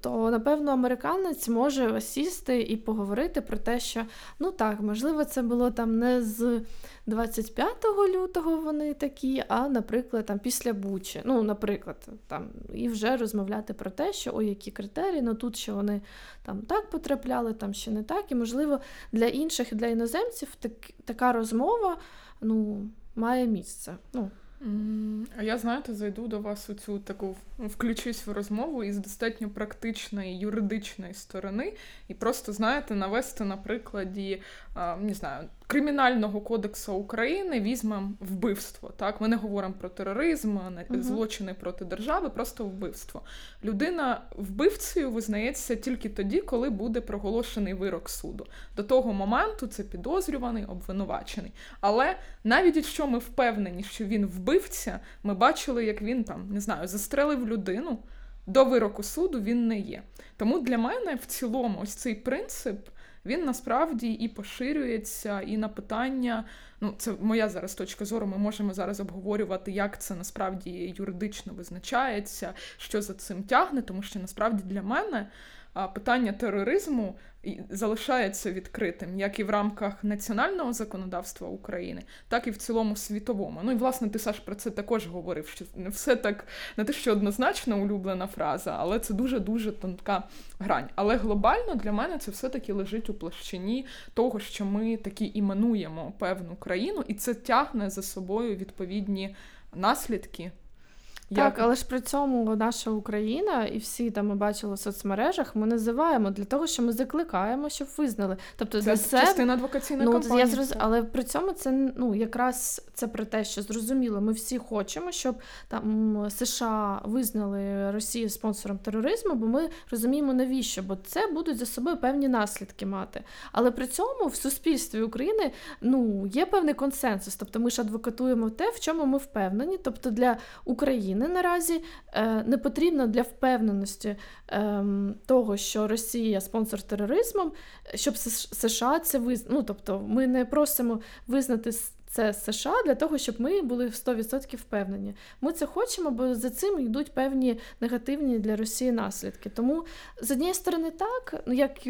то напевно американець може сісти і поговорити про те, що ну так, можливо, це було там не з 25 лютого вони такі, а, наприклад, там після Бучі. Ну, наприклад, там, і вже розмовляти про те, що ой, які критерії, ну тут ще вони там так потрапляли, там ще не так. І, можливо, для інших, для іноземців так, така розмова ну, має місце. Ну, А я, знаєте, зайду до вас у цю таку включусь в розмову із достатньо практичної юридичної сторони, і просто знаєте, навести на прикладі не знаю, кримінального кодексу України візьмемо вбивство. Так, ми не говоримо про тероризм, не- Мгм. злочини проти держави, просто вбивство. Людина вбивцею визнається тільки тоді, коли буде проголошений вирок суду. До того моменту це підозрюваний, обвинувачений. Але навіть якщо ми впевнені, що він вбивця, ми бачили, як він там не знаю, застрелив людину. до вироку суду він не є. Тому для мене в цілому ось цей принцип він насправді і поширюється, і на питання. Ну, це моя зараз точка зору. Ми можемо зараз обговорювати, як це насправді юридично визначається, що за цим тягне, тому що насправді для мене питання тероризму залишається відкритим, як і в рамках національного законодавства України, так і в цілому світовому. Ну і власне ти Саш про це також говорив. Що не все так не те, що однозначно улюблена фраза, але це дуже дуже тонка грань. Але глобально для мене це все-таки лежить у площині того, що ми таки іменуємо певну країну, і це тягне за собою відповідні наслідки. Так, але ж при цьому наша Україна і всі там ми бачили в соцмережах, ми називаємо для того, що ми закликаємо, щоб визнали. Тобто це це частина адвокаційної ну, кампанії. Я зроз... Але при цьому це ну якраз це про те, що зрозуміло, ми всі хочемо, щоб там США визнали Росію спонсором тероризму, бо ми розуміємо навіщо, бо це будуть за собою певні наслідки мати. Але при цьому в суспільстві України ну є певний консенсус. Тобто ми ж адвокатуємо те, в чому ми впевнені, тобто для України. України наразі е, не потрібно для впевненості ем, того, що Росія спонсор тероризму, щоб США це визнали. Ну, тобто, ми не просимо визнати це США для того, щоб ми були в 100% впевнені. Ми це хочемо, бо за цим йдуть певні негативні для Росії наслідки. Тому з однієї сторони, так, ну як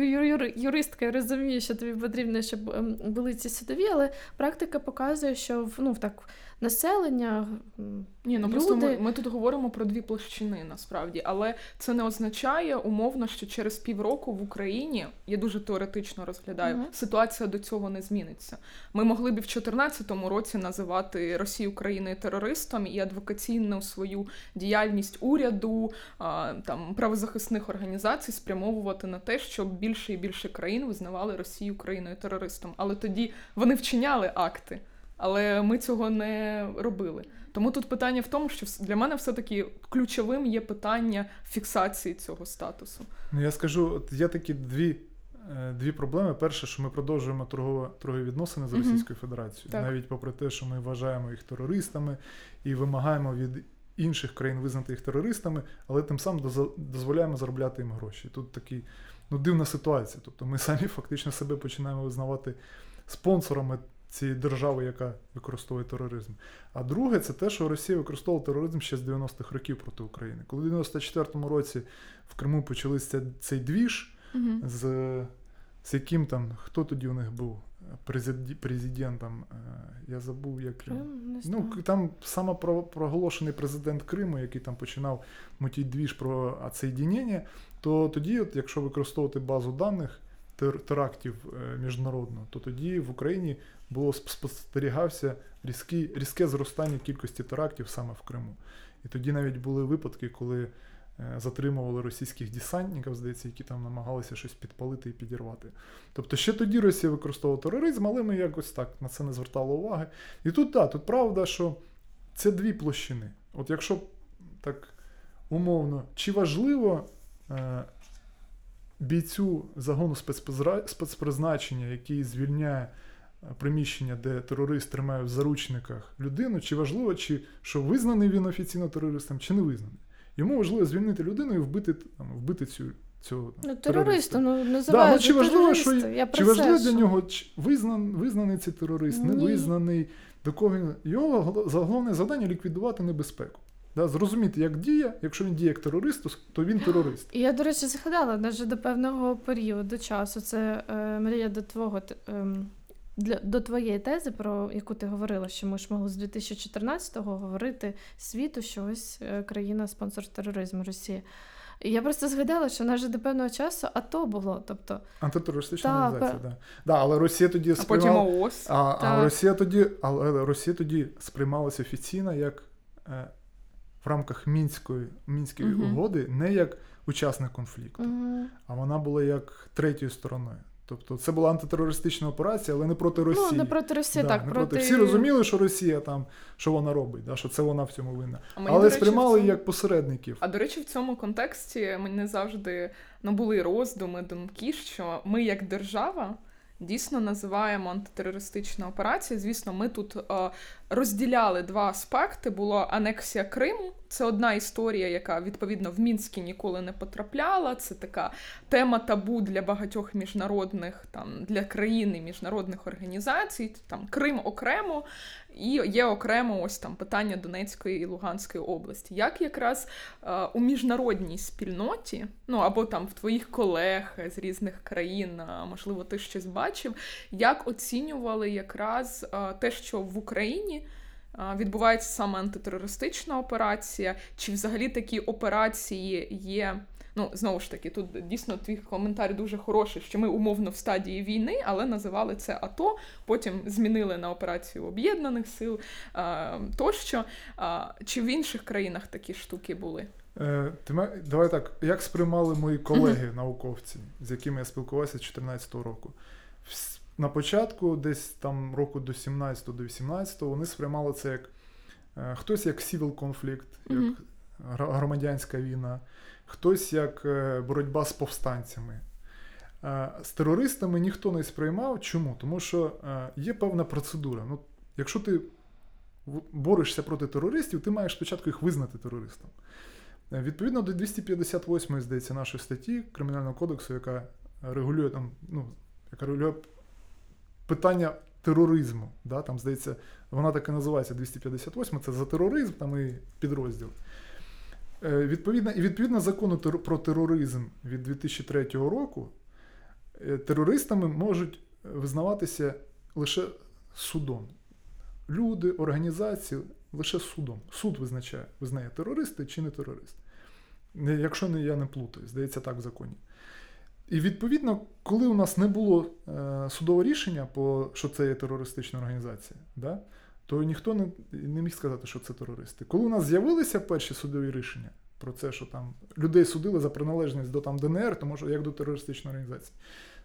юристка, я розумію, що тобі потрібно, щоб ем, були ці судові, але практика показує, що ну так населення. Ні, ну люди... просто ми, ми тут говоримо про дві площини насправді, але це не означає умовно, що через півроку в Україні я дуже теоретично розглядаю, mm ситуація до цього не зміниться. Ми могли б в 2014 році називати Росію країною терористом і адвокаційну свою діяльність уряду там правозахисних організацій спрямовувати на те, щоб більше і більше країн визнавали Росію країною терористом. Але тоді вони вчиняли акти. Але ми цього не робили. Тому тут питання в тому, що для мене все-таки ключовим є питання фіксації цього статусу. Ну я скажу, от є такі дві е, дві проблеми. Перше, що ми продовжуємо торгово, торгові відносини з Російською Федерацією, так. навіть попри те, що ми вважаємо їх терористами і вимагаємо від інших країн визнати їх терористами, але тим самим дозволяємо заробляти їм гроші. Тут такий ну, дивна ситуація. Тобто ми самі фактично себе починаємо визнавати спонсорами цієї держави, яка використовує тероризм. А друге, це те, що Росія використовувала тероризм ще з 90-х років проти України. Коли в 94-му році в Криму почався цей двіж, угу. з з яким там, хто тоді у них був президентом, е, я забув, як Крим, ну там саме проголошений президент Криму, який там починав мутіть двіж про отсоєдінення, то тоді, от, якщо використовувати базу даних терактів е, міжнародно, то тоді в Україні було спостерігався різкі, різке зростання кількості терактів саме в Криму. І тоді навіть були випадки, коли е, затримували російських десантників, здається, які там намагалися щось підпалити і підірвати. Тобто ще тоді Росія використовувала тероризм, але ми якось так на це не звертали уваги. І тут так, тут правда, що це дві площини. От якщо так умовно, чи важливо е, бійцю загону спецпризначення, який звільняє е, приміщення, де терорист тримає в заручниках людину, чи важливо, чи що визнаний він офіційно терористом, чи не визнаний. Йому важливо звільнити людину і вбити там, вбити цю. Цього ну, терориста, ну називають да, ну, чи важливо, що я чи важливо для нього чи визнан, визнаний цей терорист, Ні. не визнаний, до кого він його головне завдання ліквідувати небезпеку. Да, Зрозуміти, як діє, якщо він діє як терорист, то він терорист. І я, до речі, згадала навіть до певного періоду часу. Це е, Марія до твого е, для до твоєї тези, про яку ти говорила, що ми ж могли з 2014-го говорити світу, що ось е, країна спонсор тероризму Росія. І я просто згадала, що навіть до певного часу АТО було. тобто... Антитерористична так, організація, так. Да. Да, але Росія тоді сприймала... А потім ООС. А, а Росія тоді, але Росія тоді сприймалася офіційно як е, в рамках мінської мінської uh-huh. угоди не як учасник конфлікту, uh-huh. а вона була як третьою стороною. Тобто це була антитерористична операція, але не проти Росії. Ну, не проти Росії, да, так. Не проти... Всі розуміли, що Росія там, що вона робить, да, що це вона в цьому винна. Мені, але речі, сприймали цьому... як посередників. А до речі, в цьому контексті мені завжди ну, були роздуми, думки, що ми як держава дійсно називаємо антитерористична операція. Звісно, ми тут е, розділяли два аспекти: було анексія Криму Це одна історія, яка відповідно в Мінські ніколи не потрапляла. Це така тема табу для багатьох міжнародних там для країн і міжнародних організацій. Там Крим окремо, і є окремо ось там питання Донецької і Луганської області. Як якраз е, у міжнародній спільноті, ну або там в твоїх колег з різних країн, можливо, ти щось бачив, як оцінювали якраз е, те, що в Україні відбувається саме антитерористична операція, чи взагалі такі операції є. Ну, знову ж таки, тут дійсно твій коментар дуже хороший, що ми умовно в стадії війни, але називали це АТО, потім змінили на операцію Об'єднаних Сил тощо. Чи в інших країнах такі штуки були? Е, Давай так, як сприймали мої колеги-науковці, з якими я спілкувався з 2014 року? на початку, десь там року до 17 до 18 вони сприймали це як е, хтось як civil конфлікт, як громадянська війна, хтось як е, боротьба з повстанцями. Е, з терористами ніхто не сприймав. Чому? Тому що є певна процедура. Ну, Якщо ти борешся проти терористів, ти маєш спочатку їх визнати терористом. Відповідно до 258 здається, нашої статті Кримінального кодексу, яка регулює там, ну, яка регулює питання тероризму. Да, Там, здається, вона так і називається 258, це за тероризм, там і підрозділ. Е, відповідно, І відповідно закону про тероризм від 2003 року е, терористами можуть визнаватися лише судом. Люди, організації лише судом. Суд визначає, визнає терористи чи не терорист. Якщо не я не плутаю, здається, так в законі. І відповідно, коли у нас не було е, судового рішення, по, що це є терористична організація, да, то ніхто не не міг сказати, що це терористи. Коли у нас з'явилися перші судові рішення про це, що там людей судили за приналежність до там ДНР, то може як до терористичної організації,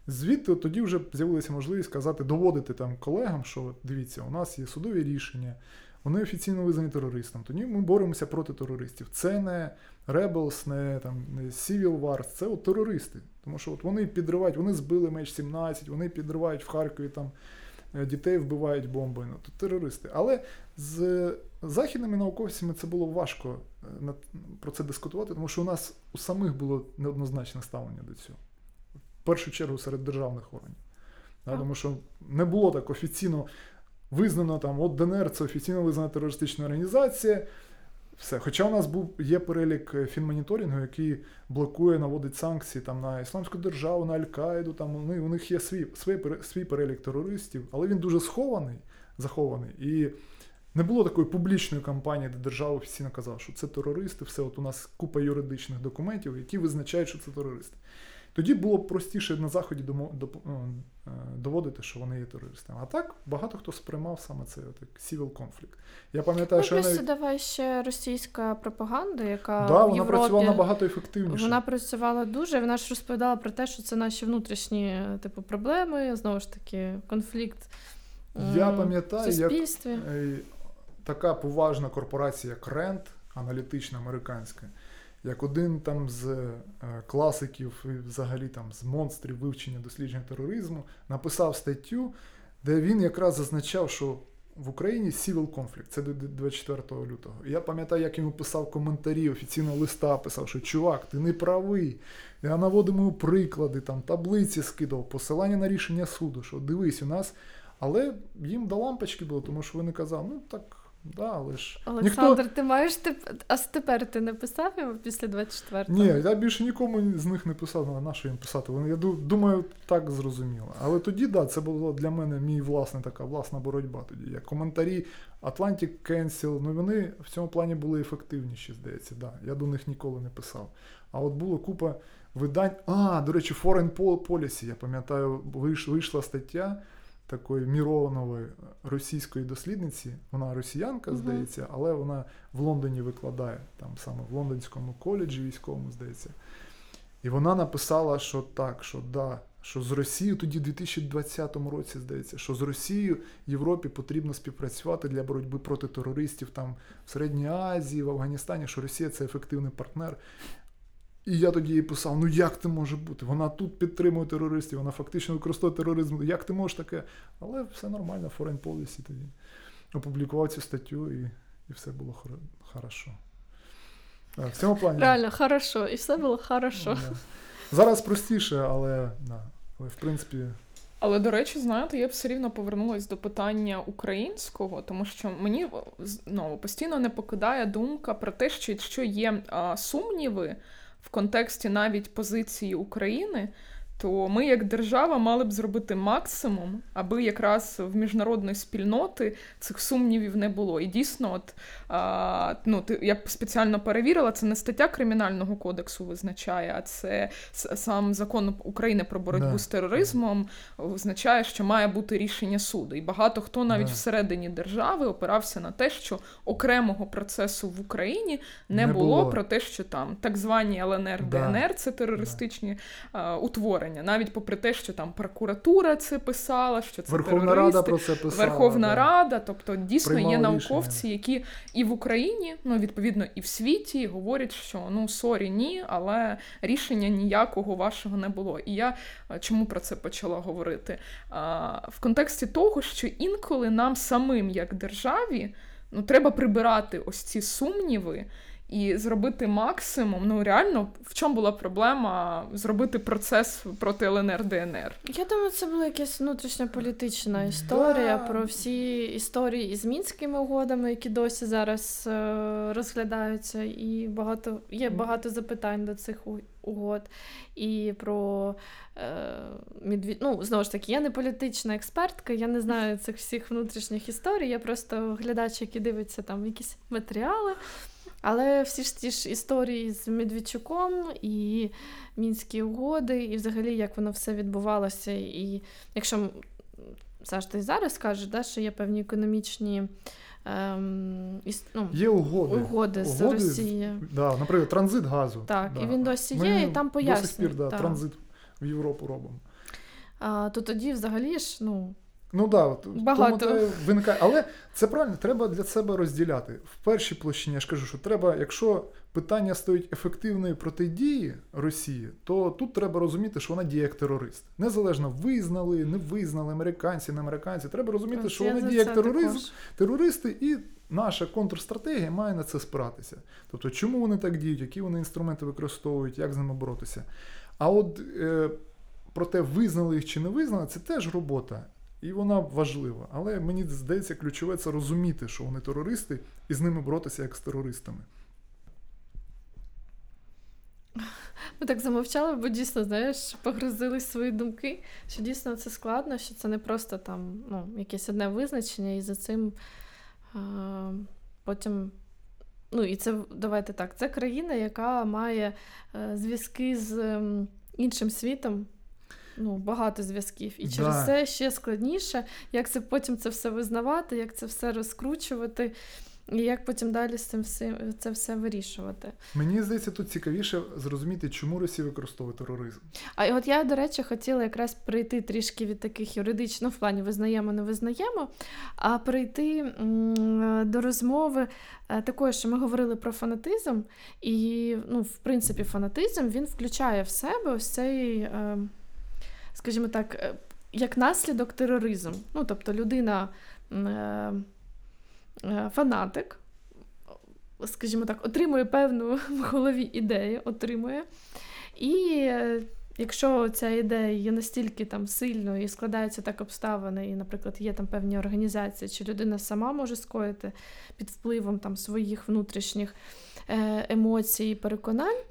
звідти тоді вже з'явилася можливість сказати, доводити там колегам, що дивіться, у нас є судові рішення. Вони офіційно визнані терористом. Тоді ми боремося проти терористів. Це не Rebels, не там не Civil Wars, це от терористи. Тому що от вони підривають, вони збили меч 17, вони підривають в Харкові там дітей, вбивають бомби, Ну, то терористи. Але з західними науковцями це було важко е, про це дискутувати, тому що у нас у самих було неоднозначне ставлення до цього. В першу чергу серед державних органів. Да, тому що не було так офіційно визнано там, от ДНР це офіційно визнана терористична організація. Все. Хоча у нас був є перелік е, фінмоніторингу, який блокує, наводить санкції там на Ісламську державу, на Аль-Каїду, там вони, у них є свій, свій свій перелік терористів, але він дуже схований, захований. І не було такої публічної кампанії, де держава офіційно казала, що це терористи, все, от у нас купа юридичних документів, які визначають, що це терористи. Тоді було б простіше на Заході ну, доводити, що вони є терористами. А так багато хто сприймав саме це як civil conflict. Я пам'ятаю, ну, що навіть... давай ще російська пропаганда, яка да, в вона Європі... працювала набагато ефективніше. Вона працювала дуже. Вона ж розповідала про те, що це наші внутрішні типу проблеми, знову ж таки, конфлікт. Я пам'ятаю, як така поважна корпорація, як Rent, аналітична американська як один там з е, класиків, і взагалі там з монстрів вивчення дослідження тероризму, написав статтю, де він якраз зазначав, що в Україні civil conflict, це до 24 лютого. Я пам'ятаю, як йому писав коментарі офіційного листа, писав, що чувак, ти не правий. Я наводимо приклади, там таблиці скидав, посилання на рішення суду, що дивись, у нас. Але їм до лампочки було, тому що вони казали, ну так. Да, але ж Олександр, ніхто... ти маєш теп... А тепер ти не писав йому після 24-го? Ні, я більше нікому з них не писав, ну, на що їм писати. Вони, я думаю, так зрозуміло. Але тоді, да, це було для мене мій власний така власна боротьба. Тоді. Як коментарі Atlantic Cancel, ну вони в цьому плані були ефективніші, здається. Да. Я до них ніколи не писав. А от було купа видань. А, до речі, Foreign Policy, я пам'ятаю, вийшла стаття такої мірованої російської дослідниці. Вона росіянка, здається, але вона в Лондоні викладає, там саме в Лондонському коледжі військовому, здається. І вона написала, що так, що да, що з Росією тоді в 2020 році, здається, що з Росією Європі потрібно співпрацювати для боротьби проти терористів там в Середній Азії, в Афганістані, що Росія це ефективний партнер. І я тоді їй писав: ну як це може бути? Вона тут підтримує терористів, вона фактично використовує тероризм. Як ти можеш таке? Але все нормально, foreign policy тоді. Опублікував цю статтю і і все було хорошо. В цьому плані. Реально, хорошо, і все було хорошо. Да. Зараз простіше, але, да, але в принципі. Але, до речі, знаєте, я б все рівно повернулася до питання українського, тому що мені знову постійно не покидає думка про те, що якщо є а, сумніви в контексті навіть позиції України, то ми, як держава, мали б зробити максимум, аби якраз в міжнародної спільноти цих сумнівів не було. І дійсно, от а, ну, ти, я спеціально перевірила, це не стаття Кримінального кодексу визначає, а це сам закон України про боротьбу да. з тероризмом визначає, що має бути рішення суду. І багато хто навіть да. всередині держави опирався на те, що окремого процесу в Україні не, не було, було про те, що там так звані ЛНР, да. ДНР це терористичні а, утворення навіть попри те, що там прокуратура це писала, що це Верховна терористи, Рада про це писала. Верховна да. Рада, тобто дійсно Приймали є науковці, рішення. які і в Україні, ну відповідно, і в світі говорять, що ну sorry, ні, але рішення ніякого вашого не було. І я чому про це почала говорити? А, В контексті того, що інколи нам самим, як державі, ну треба прибирати ось ці сумніви і зробити максимум. Ну реально, в чому була проблема зробити процес проти ЛНР ДНР? Я думаю, це була якась внутрішньополітична історія да. про всі історії із мінськими угодами, які досі зараз е- розглядаються, і багато є багато запитань до цих угод. І про е, медвід... Ну, знову ж таки, я не політична експертка, я не знаю цих всіх внутрішніх історій. Я просто глядач, який дивиться там якісь матеріали. Але всі ж ті ж історії з Медведчуком і мінські угоди, і взагалі як воно все відбувалося. І якщо завжди і зараз кажуть, да, що є певні економічні ем, іс, ну, є угоди угоди, з Росією. Да, Наприклад, транзит газу. Так, да. і він досі Ми є, і там пояснює. До сих пір да, транзит в Європу робимо. А, То тоді взагалі ж, ну. Ну да, от, Багато. тому виникає. Але це правильно, треба для себе розділяти. В першій площині я ж кажу, що треба, якщо питання стоїть ефективної протидії Росії, то тут треба розуміти, що вона діє як терорист. Незалежно визнали, не визнали американці, не американці. Треба розуміти, що вона діє як тероризм, терористи, і наша контрстратегія має на це спиратися. Тобто, чому вони так діють, які вони інструменти використовують, як з ними боротися. А от е, про те, визнали їх чи не визнали, це теж робота. І вона важлива. Але мені здається, ключове це розуміти, що вони терористи, і з ними боротися як з терористами. Ми так замовчали, бо дійсно, знаєш, погрузили свої думки, що дійсно це складно, що це не просто там ну, якесь одне визначення, і за цим а, потім. Ну, і це давайте так, це країна, яка має е, зв'язки з іншим світом ну, багато зв'язків. І через да. це ще складніше, як це потім це все визнавати, як це все розкручувати. І як потім далі з цим все, це все вирішувати? Мені здається, тут цікавіше зрозуміти, чому Росія використовує тероризм. А от я, до речі, хотіла якраз прийти трішки від таких юридично в плані визнаємо, не визнаємо, а прийти до розмови е, такої, що ми говорили про фанатизм, і, ну, в принципі, фанатизм він включає в себе ось цей. Скажімо так, е, як наслідок тероризм. Ну, тобто людина е, е, фанатик, скажімо так, отримує певну в голові ідею, отримує. І якщо ця ідея є настільки там сильною і складаються так обставини, і, наприклад, є там певні організації, чи людина сама може скоїти під впливом там своїх внутрішніх емоцій і переконань,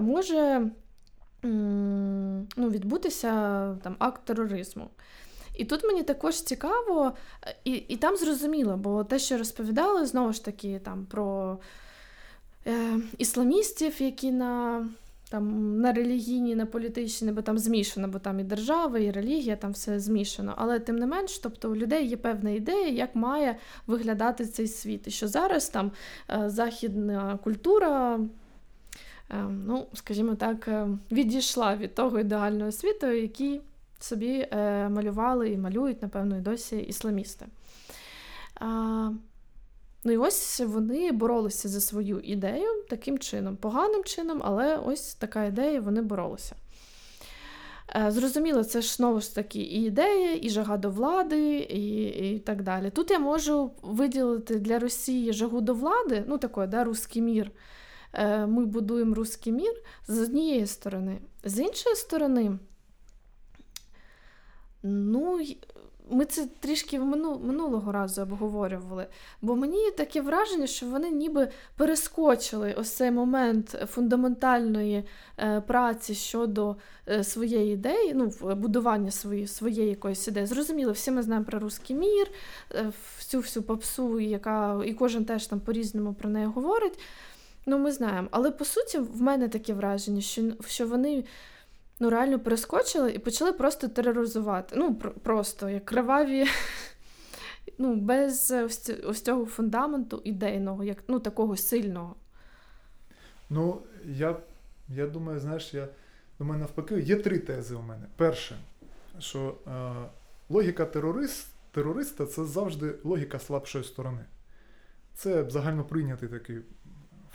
може ну, відбутися там, акт тероризму. І тут мені також цікаво, і і там зрозуміло, бо те, що розповідали, знову ж таки, там про е, ісламістів, які на там, на релігійні, на політичні, бо там змішано, бо там і держава, і релігія, там все змішано. Але тим не менш, тобто у людей є певна ідея, як має виглядати цей світ. І що зараз там е, західна культура. Ем, ну, скажімо так, ем, відійшла від того ідеального світу, який собі е, малювали і малюють, напевно, і досі ісламісти. Ну і ось вони боролися за свою ідею таким чином, поганим чином, але ось така ідея, вони боролися. Е, зрозуміло, це ж знову ж таки і ідея, і жага до влади, і і так далі. Тут я можу виділити для Росії жагу до влади, ну такий, да, русський мір. Е, ми будуємо русський мір з однієї сторони. З іншої сторони, ну, ми це трішки минулого разу обговорювали, бо мені таке враження, що вони ніби перескочили ось цей момент фундаментальної е, праці щодо е, своєї ідеї, ну, будування своєї своєї якоїсь ідеї. Зрозуміло, всі ми знаємо про русський мір, всю всю попсу, яка і кожен теж там по-різному про неї говорить. Ну, ми знаємо. Але по суті, в мене таке враження, що, що вони ну, реально перескочили і почали просто тероризувати. Ну, пр- просто як криваві, ну, без ось, ось цього фундаменту ідейного, як ну, такого сильного. Ну, я я думаю, знаєш, я думаю, навпаки, є три тези у мене. Перше, що е, логіка терорист, терориста це завжди логіка слабшої сторони. Це загально прийнятий такий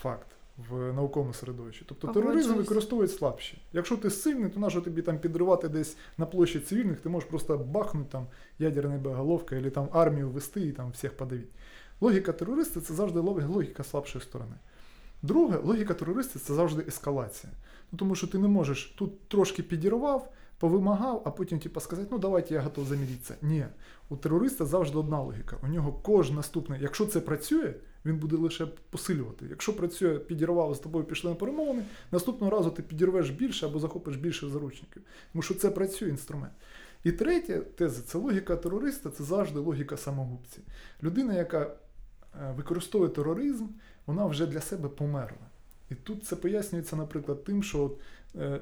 факт в науковому середовищі. Тобто тероризм використовують слабші. Якщо ти сильний, то нащо тобі там підривати десь на площі цивільних, ти можеш просто бахнути там ядерною боєголовкою, або там армію вести і там всіх подавити. Логіка терориста це завжди логіка слабшої сторони. Друге, логіка терориста це завжди ескалація. Ну, Тому що ти не можеш тут трошки підірвав, повимагав, а потім типу, сказати, ну давайте я готов заміритися. Ні, у терориста завжди одна логіка. У нього кожен наступний, якщо це працює, він буде лише посилювати. Якщо працює, підірвав з тобою пішли на перемовини, наступного разу ти підірвеш більше або захопиш більше заручників. Тому що це працює інструмент. І третя теза це логіка терориста, це завжди логіка самогубці. Людина, яка е, використовує тероризм, вона вже для себе померла. І тут це пояснюється, наприклад, тим, що е,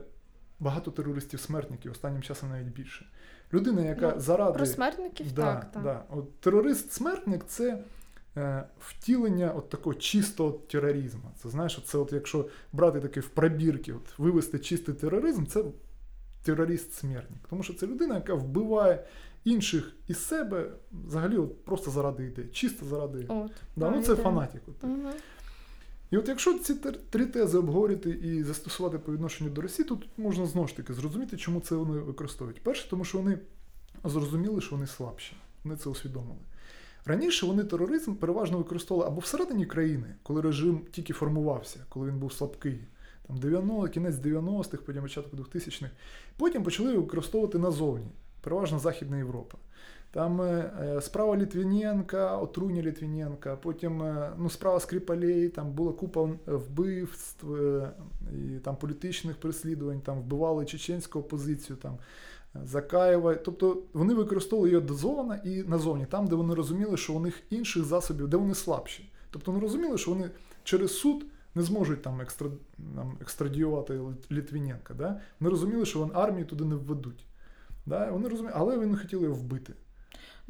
багато терористів-смертників, останнім часом навіть більше. Людина, яка ну, заради. Про смертників, да, так. так. Да. От Терорист-смертник це е, втілення от такого чистого тероризму. Це знаєш, це от якщо брати таке в пробірки, от вивести чистий тероризм, це терорист-смертник. Тому що це людина, яка вбиває інших із себе взагалі от просто заради ідеї, чисто заради. От, да, ну Це фанатик. От. Угу. І от якщо ці три тези обговорити і застосувати по відношенню до Росії, тут можна знову ж таки зрозуміти, чому це вони використовують. Перше, тому що вони зрозуміли, що вони слабші. Вони це усвідомили. Раніше вони тероризм переважно використовували або всередині країни, коли режим тільки формувався, коли він був слабкий. Там 90, кінець 90-х, потім початок 2000-х. Потім почали використовувати назовні, переважно Західна Європа. Там е, е, справа Літвіненка, отруєння Літвіненка, потім е, ну, справа Скрипалей, там була купа вбивств і там політичних переслідувань, там вбивали чеченську опозицію, там Закаєва. Тобто вони використовували її дозовано і назовні, там, де вони розуміли, що у них інших засобів, де вони слабші. Тобто вони розуміли, що вони через суд не зможуть там, екстра, там екстрадіювати Літвіненка. Да? Вони розуміли, що вони армію туди не введуть. Да? Вони розуміли, Але вони хотіли його вбити.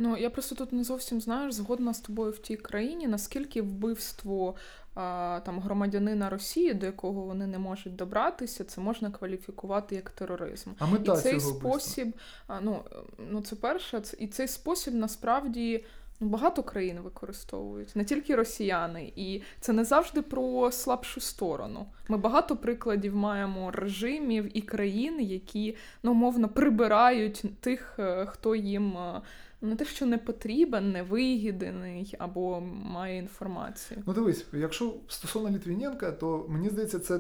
Ну я просто тут не зовсім знаю, згодна з тобою в тій країні, наскільки вбивство а, там громадянина Росії, до якого вони не можуть добратися, це можна кваліфікувати як тероризм. А мета і цей цього спосіб, а, ну ну це перше, це і цей спосіб насправді. Ну, багато країн використовують, не тільки росіяни, і це не завжди про слабшу сторону. Ми багато прикладів маємо режимів і країн, які ну, мовно прибирають тих, е, хто їм е, не те, що не потрібен, не вигідний або має інформацію. Ну дивись, якщо стосовно Літвіненка, то мені здається, це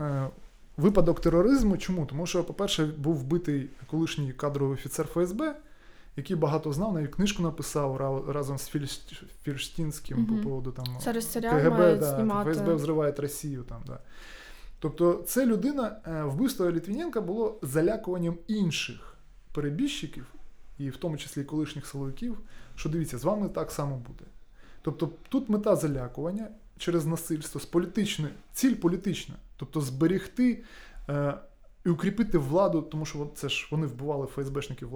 е, випадок тероризму. Чому? Тому що, по-перше, був вбитий колишній кадровий офіцер ФСБ, який багато знав, навіть книжку написав разом з Фільштінським mm-hmm. по поводу там КГБ, да, знімати. ФСБ взриває Росію. Там, да. Тобто, це людина, е, вбивство Літвіненка було залякуванням інших перебіжчиків і в тому числі колишніх силовиків, що дивіться, з вами так само буде. Тобто тут мета залякування через насильство з політичної, ціль політична, тобто зберегти е, і укріпити владу, тому що це ж вони вбивали ФСБшників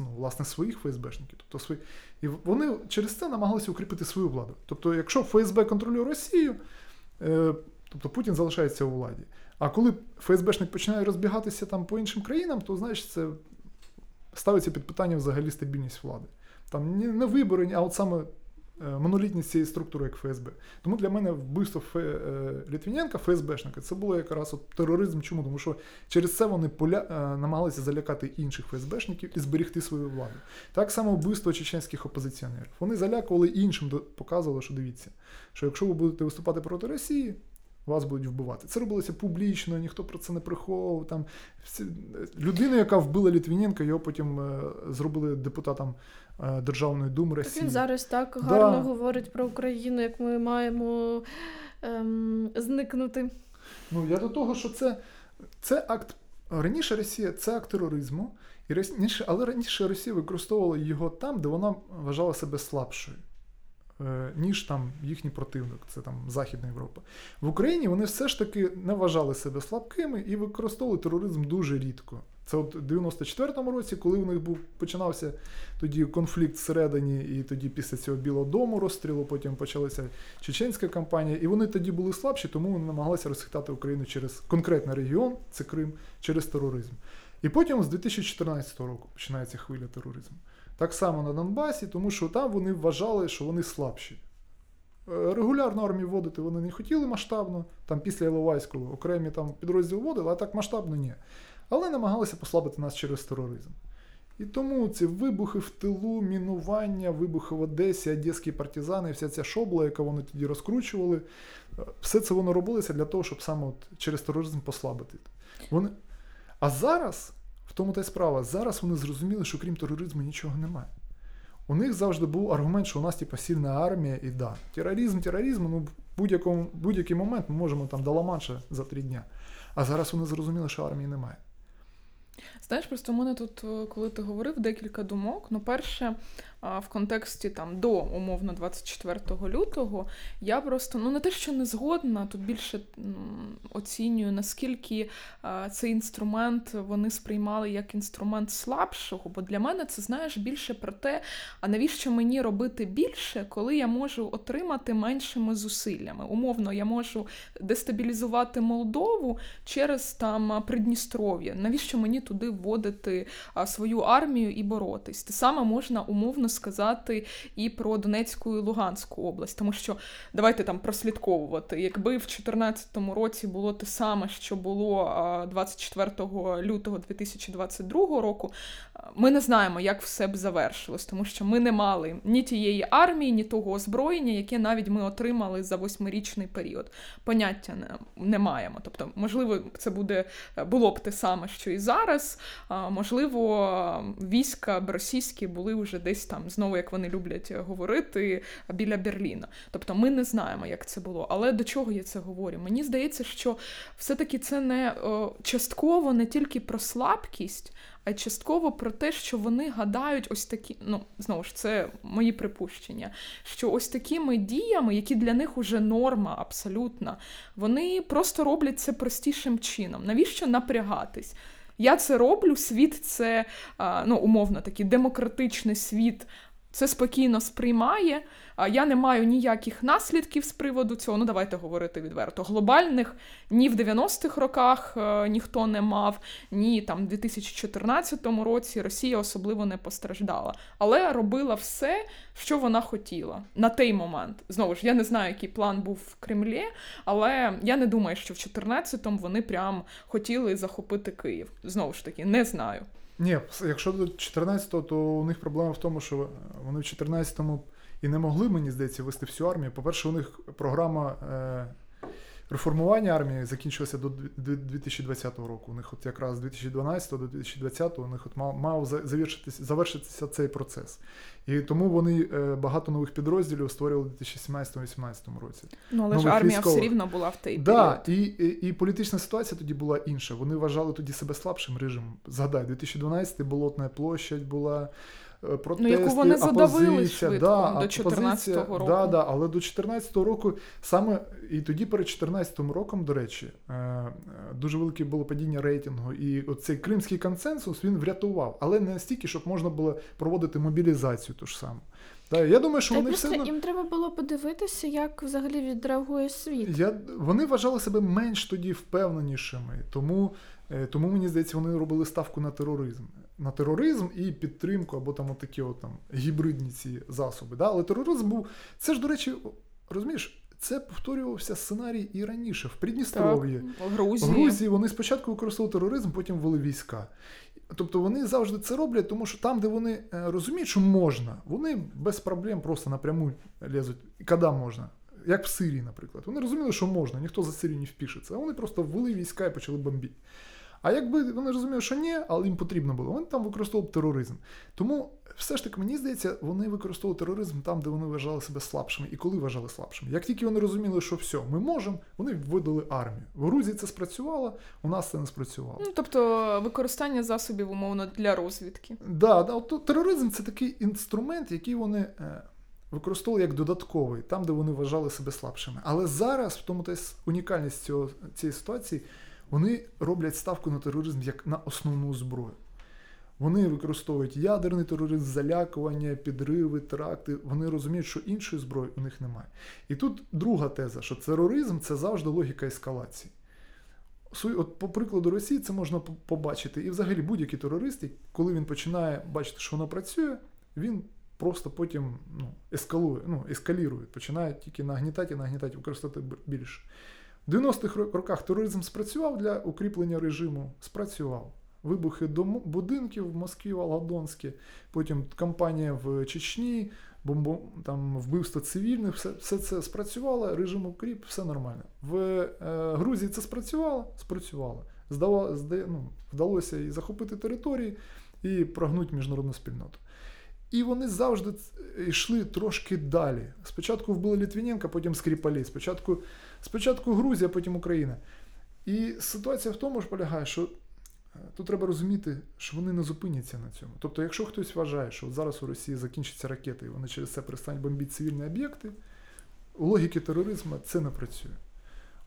ну, власне своїх ФСБшників. Тобто свої, І вони через це намагалися укріпити свою владу. Тобто, якщо ФСБ контролює Росію, е, тобто Путін залишається у владі. А коли ФСБшник починає розбігатися там по іншим країнам, то значить це ставиться під питання взагалі стабільність влади. Там не вибори, а от саме е, монолітність цієї структури, як ФСБ. Тому для мене вбивство Ф... Е, Літвіненка, ФСБшника, це було якраз от тероризм. Чому? Тому що через це вони поля... Е, намагалися залякати інших ФСБшників і зберегти свою владу. Так само вбивство чеченських опозиціонерів. Вони залякували іншим, показували, що дивіться, що якщо ви будете виступати проти Росії, вас будуть вбивати. Це робилося публічно, ніхто про це не приховував. Там всі... людину, яка вбила Літвіненка, його потім е, зробили депутатом е, Державної думи Росії. Так він зараз так гарно говорить про Україну, як ми маємо ем, зникнути. Ну я до того, що це, це акт раніше Росія це акт тероризму, і раніше, але раніше Росія використовувала його там, де вона вважала себе слабшою. Е, ніж там їхній противник, це там Західна Європа. В Україні вони все ж таки не вважали себе слабкими і використовували тероризм дуже рідко. Це от у 94-му році, коли у них був починався тоді конфлікт всередині, і тоді після цього Білого Дому розстрілу, потім почалася чеченська кампанія, і вони тоді були слабші, тому вони намагалися розхитати Україну через конкретний регіон, це Крим, через тероризм. І потім з 2014 року починається хвиля тероризму. Так само на Донбасі, тому що там вони вважали, що вони слабші. Е, регулярну армію вводити вони не хотіли масштабно, там після Іловайського окремі там підрозділ вводили, а так масштабно ні. Але намагалися послабити нас через тероризм. І тому ці вибухи в тилу, мінування, вибухи в Одесі, одеські партизани, вся ця шобла, яку вони тоді розкручували, е, все це воно робилося для того, щоб саме от через тероризм послабити. Вони... А зараз тому та й справа. Зараз вони зрозуміли, що крім тероризму нічого немає. У них завжди був аргумент, що у нас типу, сильна армія і да. Тероризм, тероризм, ну будь-якому, будь-який момент ми можемо там до Ла-Манша за три дня. А зараз вони зрозуміли, що армії немає. Знаєш, просто у мене тут, е, коли ти говорив, декілька думок. Ну, перше, в контексті там до умовно 24 лютого, я просто ну не те, що не згодна, тут більше оцінюю, наскільки цей інструмент вони сприймали як інструмент слабшого. Бо для мене це знаєш більше про те, а навіщо мені робити більше, коли я можу отримати меншими зусиллями. Умовно, я можу дестабілізувати Молдову через там Придністров'я. Навіщо мені туди вводити свою армію і боротись? Те саме можна умовно сказати і про Донецьку і Луганську область, тому що давайте там прослідковувати. Якби в 2014 році було те саме, що було 24 лютого 2022 року, ми не знаємо, як все б завершилось, тому що ми не мали ні тієї армії, ні того озброєння, яке навіть ми отримали за восьмирічний період. Поняття не, маємо. Тобто, можливо, це буде було б те саме, що і зараз. Можливо, війська б російські були вже десь там знову, як вони люблять говорити, біля Берліна. Тобто ми не знаємо, як це було. Але до чого я це говорю? Мені здається, що все-таки це не частково не тільки про слабкість. А частково про те, що вони гадають ось такі, ну знову ж це мої припущення, що ось такими діями, які для них уже норма абсолютна, вони просто роблять це простішим чином. Навіщо напрягатись? Я це роблю, світ це ну, умовно такий демократичний світ це спокійно сприймає. Я не маю ніяких наслідків з приводу цього. Ну, давайте говорити відверто. Глобальних ні в 90-х роках е, ніхто не мав, ні там в 2014 році Росія особливо не постраждала, але робила все, що вона хотіла на той момент. Знову ж я не знаю, який план був в Кремлі, але я не думаю, що в 2014-му вони прям хотіли захопити Київ. Знову ж таки, не знаю. Ні, якщо до 14-го, то у них проблема в тому, що вони в 14-му і не могли, мені здається, вести всю армію. По-перше, у них програма е, реформування армії закінчилася до 2020 року. У них от якраз з 2012 до 2020 у них от мав, мав завершитися, завершитися цей процес. І тому вони е, багато нових підрозділів створювали у 2017-2018 році. Ну але ж армія військових. все рівно була в той да, І, і і, політична ситуація тоді була інша. Вони вважали тоді себе слабшим режимом. Згадай, 2012 болотна площадь була. Протести, ну, яку вони задавили швидко да, до 14 року. Да, да, але до 14 року саме і тоді перед 14 роком, до речі, е, дуже велике було падіння рейтингу. І оцей кримський консенсус він врятував, але не стільки, щоб можна було проводити мобілізацію ту ж саму. Да, я думаю, що Та вони все одно... їм треба було подивитися, як взагалі відреагує світ. Я... Вони вважали себе менш тоді впевненішими, тому е, тому мені здається, вони робили ставку на тероризм. На тероризм і підтримку, або там отакі от, там гібридні ці засоби. Да? Але тероризм був. Це ж, до речі, розумієш, це повторювався сценарій і раніше в Придністров'ї. В Грузії. Грузії вони спочатку використовували тероризм, потім ввели війська. Тобто вони завжди це роблять, тому що там, де вони е, розуміють, що можна, вони без проблем просто напряму лізуть. Коли можна? як в Сирії, наприклад. Вони розуміли, що можна, ніхто за Сирію не впишеться. А вони просто ввели війська і почали бомбити. А якби вони розуміли, що ні, але їм потрібно було, вони там використовували тероризм. Тому все ж таки, мені здається, вони використовували тероризм там, де вони вважали себе слабшими, і коли вважали слабшими. Як тільки вони розуміли, що все, ми можемо, вони вводили армію. В Грузії це спрацювало, у нас це не спрацювало. Ну, тобто використання засобів, умовно, для розвідки. Да, да, от тероризм це такий інструмент, який вони. Е, використовували як додатковий, там, де вони вважали себе слабшими. Але зараз, в тому та унікальність цього, цієї ситуації, вони роблять ставку на тероризм як на основну зброю. Вони використовують ядерний тероризм, залякування, підриви, теракти. Вони розуміють, що іншої зброї у них немає. І тут друга теза, що тероризм це завжди логіка ескалації. От По прикладу Росії це можна побачити. І взагалі будь-який терорист, коли він починає бачити, що воно працює, він просто потім ну, ескалує, ну, ескалірує, починає тільки нагнітати і нагнітати, використовувати більше. В 90-х роках тероризм спрацював для укріплення режиму, спрацював. Вибухи будинків в Москві, Волгодонській, потім кампанія в Чечні, бомбо, там, вбивство цивільних, все все це спрацювало, режим укріп, все нормально. В е, Грузії це спрацювало, спрацювало. Здало, зда, ну, Вдалося і захопити території, і прогнути міжнародну спільноту. І вони завжди йшли трошки далі. Спочатку вбили Літвіненка, потім Скріпалі. Спочатку спочатку Грузія, потім Україна. І ситуація в тому ж полягає, що е, тут треба розуміти, що вони не зупиняться на цьому. Тобто, якщо хтось вважає, що зараз у Росії закінчаться ракети, і вони через це перестануть бомбити цивільні об'єкти, у логіки тероризму це не працює.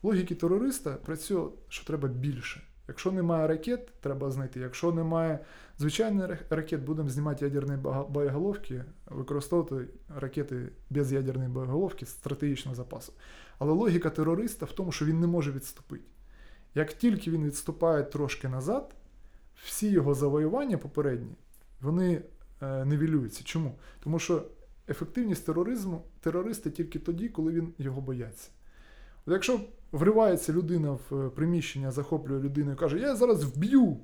Логіки терориста працює, що треба більше. Якщо немає ракет, треба знайти. Якщо немає звичайних ракет, будемо знімати ядерні боєголовки, використовувати ракети без ядерної боєголовки стратегічного запасу. Але логіка терориста в тому, що він не може відступити. Як тільки він відступає трошки назад, всі його завоювання попередні, вони е, невілюються. Чому? Тому що ефективність тероризму терориста тільки тоді, коли він його бояться. От Якщо вривається людина в е, приміщення, захоплює людину і каже, я зараз вб'ю,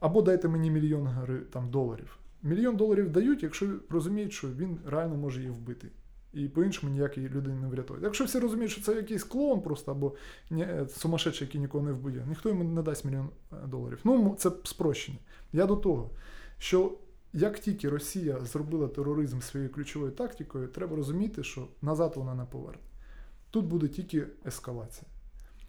або дайте мені мільйон там, доларів. Мільйон доларів дають, якщо розуміють, що він реально може її вбити. І по-іншому ніякої людини не врятує. Якщо всі розуміють, що це якийсь клоун просто або е, сумасшедший, який нікого не вб'є, ніхто йому не дасть мільйон е, доларів. Ну, це спрощення. Я до того, що як тільки Росія зробила тероризм своєю ключовою тактикою, треба розуміти, що назад вона не поверне. Тут буде тільки ескалація.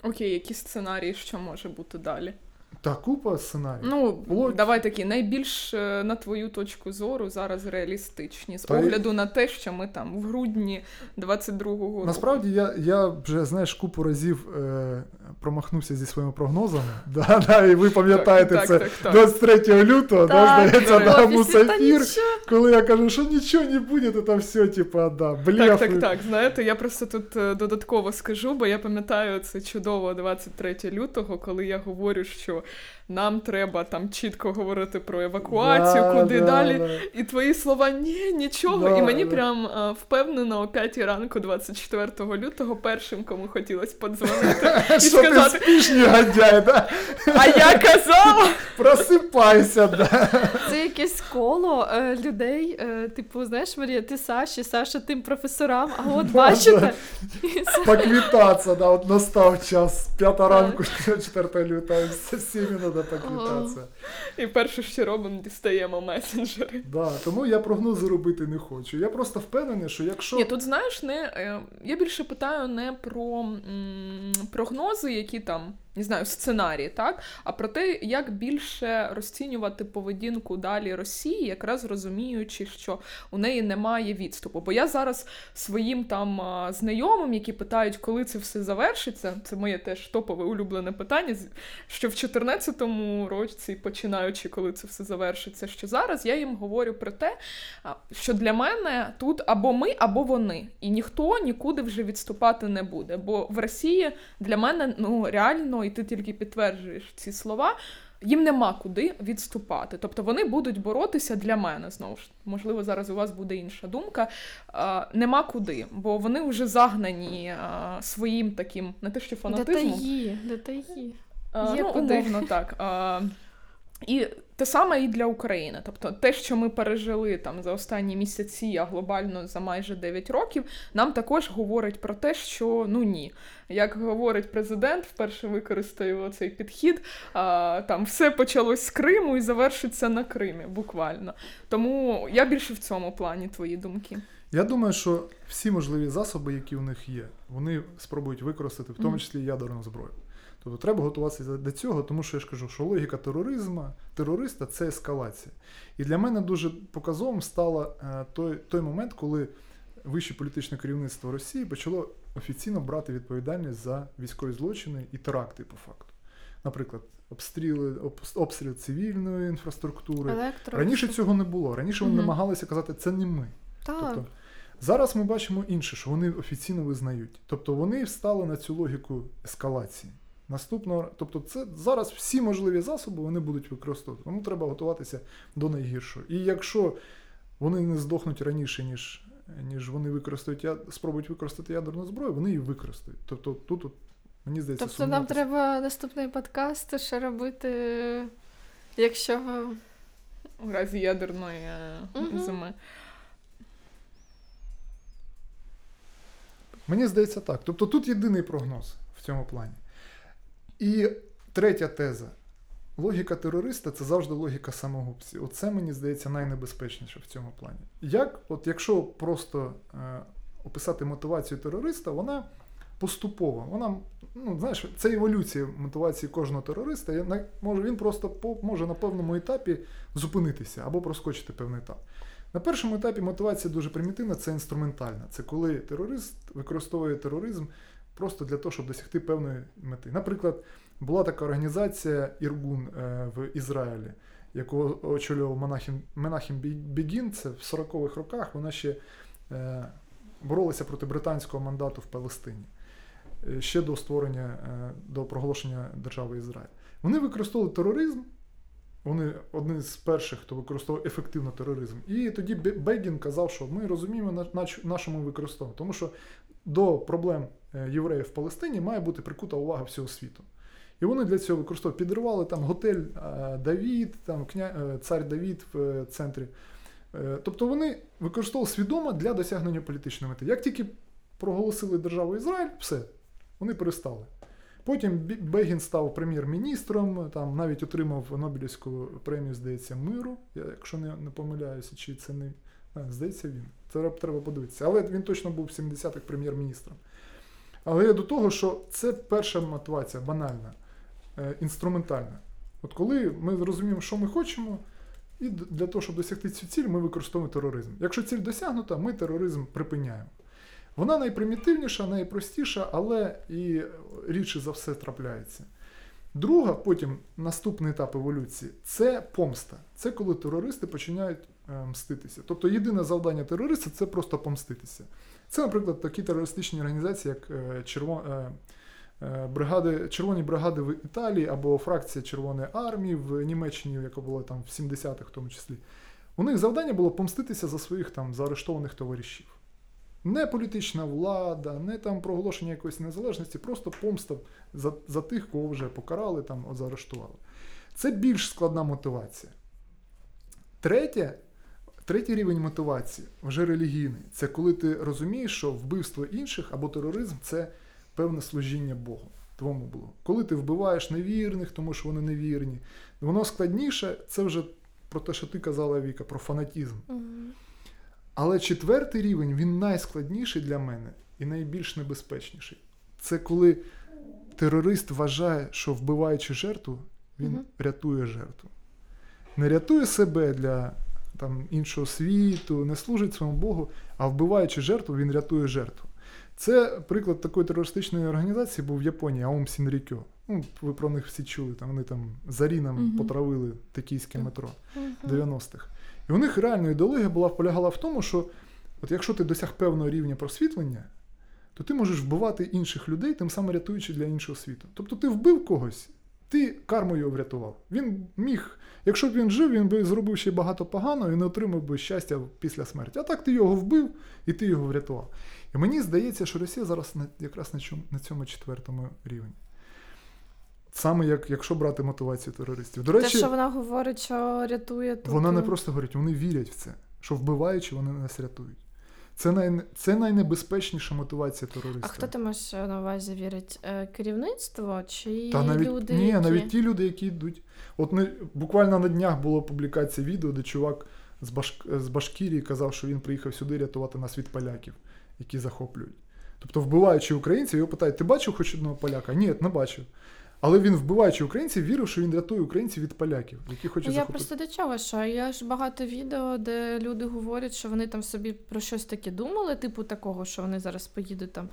Окей, які сценарії, що може бути далі? Та купа сценаріїв. Ну, Плоть. давай такі найбільш е, на твою точку зору зараз реалістичні з Та огляду й... на те, що ми там в грудні 22-го року. Насправді я я вже знаєш купу разів е, промахнувся зі своїми прогнозами. Да, да, І ви пам'ятаєте так, це так, так, 23 лютого, да, здається, на мусафір, коли я кажу, що нічого не буде, то там все, типа, да, блефи. Так, так, так. Знаєте, я просто тут е, додатково скажу, бо я пам'ятаю це чудово 23 лютого, коли я говорю, що нам треба там чітко говорити про евакуацію, да, куди да, далі. Да. І твої слова ні, нічого. І мені прям а, впевнено о 5 ранку, 24 лютого, першим, кому хотілося подзвонити і сказати спішні гадяй, да? А я казала, просипайся. да. Це якесь коло е, людей. Е, типу, знаєш, Марія, ти Саші, Саша тим професорам, а от бачите. Поквітатися, да, от настав час. П'ята ранку, 4 лютого, всім треба поквітатися. І перше, що робимо, дістаємо месенджери. Да, Тому я прогнози робити не хочу. Я просто впевнений, що якщо. Ні, тут знаєш, не е, я більше питаю не про м, прогнози, які там не знаю, сценарії, так? А про те, як більше розцінювати поведінку далі Росії, якраз розуміючи, що у неї немає відступу. Бо я зараз своїм там знайомим, які питають, коли це все завершиться, це моє теж топове улюблене питання. Що в 2014 році, починаючи, коли це все завершиться, що зараз я їм говорю про те, що для мене тут або ми, або вони, і ніхто нікуди вже відступати не буде. Бо в Росії для мене ну реально і ти тільки підтверджуєш ці слова. Їм нема куди відступати. Тобто вони будуть боротися для мене знову ж. Можливо, зараз у вас буде інша думка. А, Нема куди, бо вони вже загнані а, своїм таким, не те, що фанатизмом. Детаї, детаї. А, Є ну, куди. умовно так. А, І те саме і для України. Тобто те, що ми пережили там за останні місяці, а глобально за майже 9 років, нам також говорить про те, що ну ні. Як говорить президент, вперше використаю цей підхід, а, там все почалось з Криму і завершиться на Кримі, буквально. Тому я більше в цьому плані твої думки. Я думаю, що всі можливі засоби, які у них є, вони спробують використати, в тому числі ядерну зброю. Тобто треба готуватися до цього, тому що я ж кажу, що логіка тероризму, терориста це ескалація. І для мене дуже показовим стало е, той, той момент, коли вище політичне керівництво Росії почало офіційно брати відповідальність за військові злочини і теракти по факту. Наприклад, обстріли, обстріл цивільної інфраструктури. Електро. Раніше цього не було. Раніше вони Мгм. намагалися казати, це не ми. Так. Тобто, зараз ми бачимо інше, що вони офіційно визнають. Тобто вони встали на цю логіку ескалації. Наступного, тобто, це зараз всі можливі засоби вони будуть використовувати. Тому треба готуватися до найгіршого. І якщо вони не здохнуть раніше, ніж ніж вони використають спробують використати ядерну зброю, вони її використають. Тобто тут, от, мені здається, Тобто нам треба наступний подкаст ще робити, якщо У разі ядерної Мгм. зими. Мені здається так. Тобто тут єдиний прогноз в цьому плані. І третя теза. Логіка терориста це завжди логіка самогубці. Оце мені здається найнебезпечніше в цьому плані. Як, от якщо просто е, описати мотивацію терориста, вона поступова. Вона, ну, знаєш, це еволюція мотивації кожного терориста. Я Може, він просто по, може на певному етапі зупинитися або проскочити певний етап. На першому етапі мотивація дуже примітивна, це інструментальна. Це коли терорист використовує тероризм просто для того, щоб досягти певної мети. Наприклад, була така організація Іргун е, в Ізраїлі, яку очолював Менахім Бі- Бегін. Це в 40-х роках вона ще е, боролася проти британського мандату в Палестині. е, Ще до створення, до проголошення держави Ізраїль. Вони використовували тероризм. Вони одні з перших, хто використовував ефективно тероризм. І тоді Бе- Бегін казав, що ми розуміємо, на, що ми використовуємо. Тому що до проблем е, євреїв в Палестині має бути прикута увага всього світу. І вони для цього використовували, підривали там готель е, Давід, там кня... е, цар Давід в центрі. Тобто вони використовували свідомо для досягнення політичної мети. Як тільки проголосили державу Ізраїль, все, вони перестали. Потім Бегін став прем'єр-міністром, там навіть отримав Нобелівську премію, здається, миру, якщо не помиляюся, чи це не. А, здається, він. Це треба- подивитися. Але він точно був в 70-х прем'єр-міністром. Але я до того, що це перша мотивація, банальна, е, інструментальна. От коли ми розуміємо, що ми хочемо, і для того, щоб досягти цю ціль, ми використовуємо тероризм. Якщо ціль досягнута, ми тероризм припиняємо. Вона найпримітивніша, найпростіша, але і рідше за все трапляється. Друга, потім наступний етап еволюції це помста. Це коли терористи починають мститися. Тобто єдине завдання терориста це просто помститися. Це, наприклад, такі терористичні організації, як е, черво, е, е, бригади, Червоні бригади в Італії або фракція Червоної армії в Німеччині, яка була там в 70-х в тому числі. У них завдання було помститися за своїх там заарештованих товаришів. Не політична влада, не там проголошення якоїсь незалежності, просто помста за, за тих, кого вже покарали, там заарештували. Це більш складна мотивація. Третє, третій рівень мотивації, вже релігійний, це коли ти розумієш, що вбивство інших або тероризм це певне служіння Богу. Твому було. Коли ти вбиваєш невірних, тому що вони невірні, воно складніше, це вже про те, що ти казала Віка, про фанатізм. Але четвертий рівень він найскладніший для мене і найбільш небезпечніший. Це коли терорист вважає, що вбиваючи жертву, він рятує жертву. Не рятує себе для там, іншого світу, не служить своєму Богу, а вбиваючи жертву, він рятує жертву. Це приклад такої терористичної організації був в Японії, Аум Сінрікьо. Ну, ви про них всі чули, там вони там заріном Мгм. потравили токійське метро. Мгм. 90-х. І у них реально ідеологія була полягала в тому, що от якщо ти досяг певного рівня просвітлення, то ти можеш вбивати інших людей, тим самим рятуючи для іншого світу. Тобто ти вбив когось, ти карму його врятував. Він міг, якщо б він жив, він би зробив ще багато поганого і не отримав би щастя після смерті. А так ти його вбив і ти його врятував. І мені здається, що Росія зараз якраз на, цьому четвертому рівні. Саме як якщо брати мотивацію терористів. До речі, Те, що вона говорить, що рятує тут. вона не е, просто говорить, вони вірять в це, що вбиваючи, вони нас рятують. Це, най... це найнебезпечніша мотивація терористів. А хто ти маєш на увазі вірить? Е, Керівництво чи Та навіть, люди? ні, які... навіть ті люди, які йдуть. От не, буквально на днях була публікація відео, де чувак з, Баш... з Башкірії казав, що він приїхав сюди рятувати нас від поляків, які захоплюють. Тобто, вбиваючи українців, його питають: ти бачив хоч одного поляка? Ні, не бачив. Але він, вбиваючи українців, вірив, що він рятує українців від поляків, які хочуть Ну, я захопити. просто до чого, що я ж багато відео, де люди говорять, що вони там собі про щось таке думали, типу такого, що вони зараз поїдуть там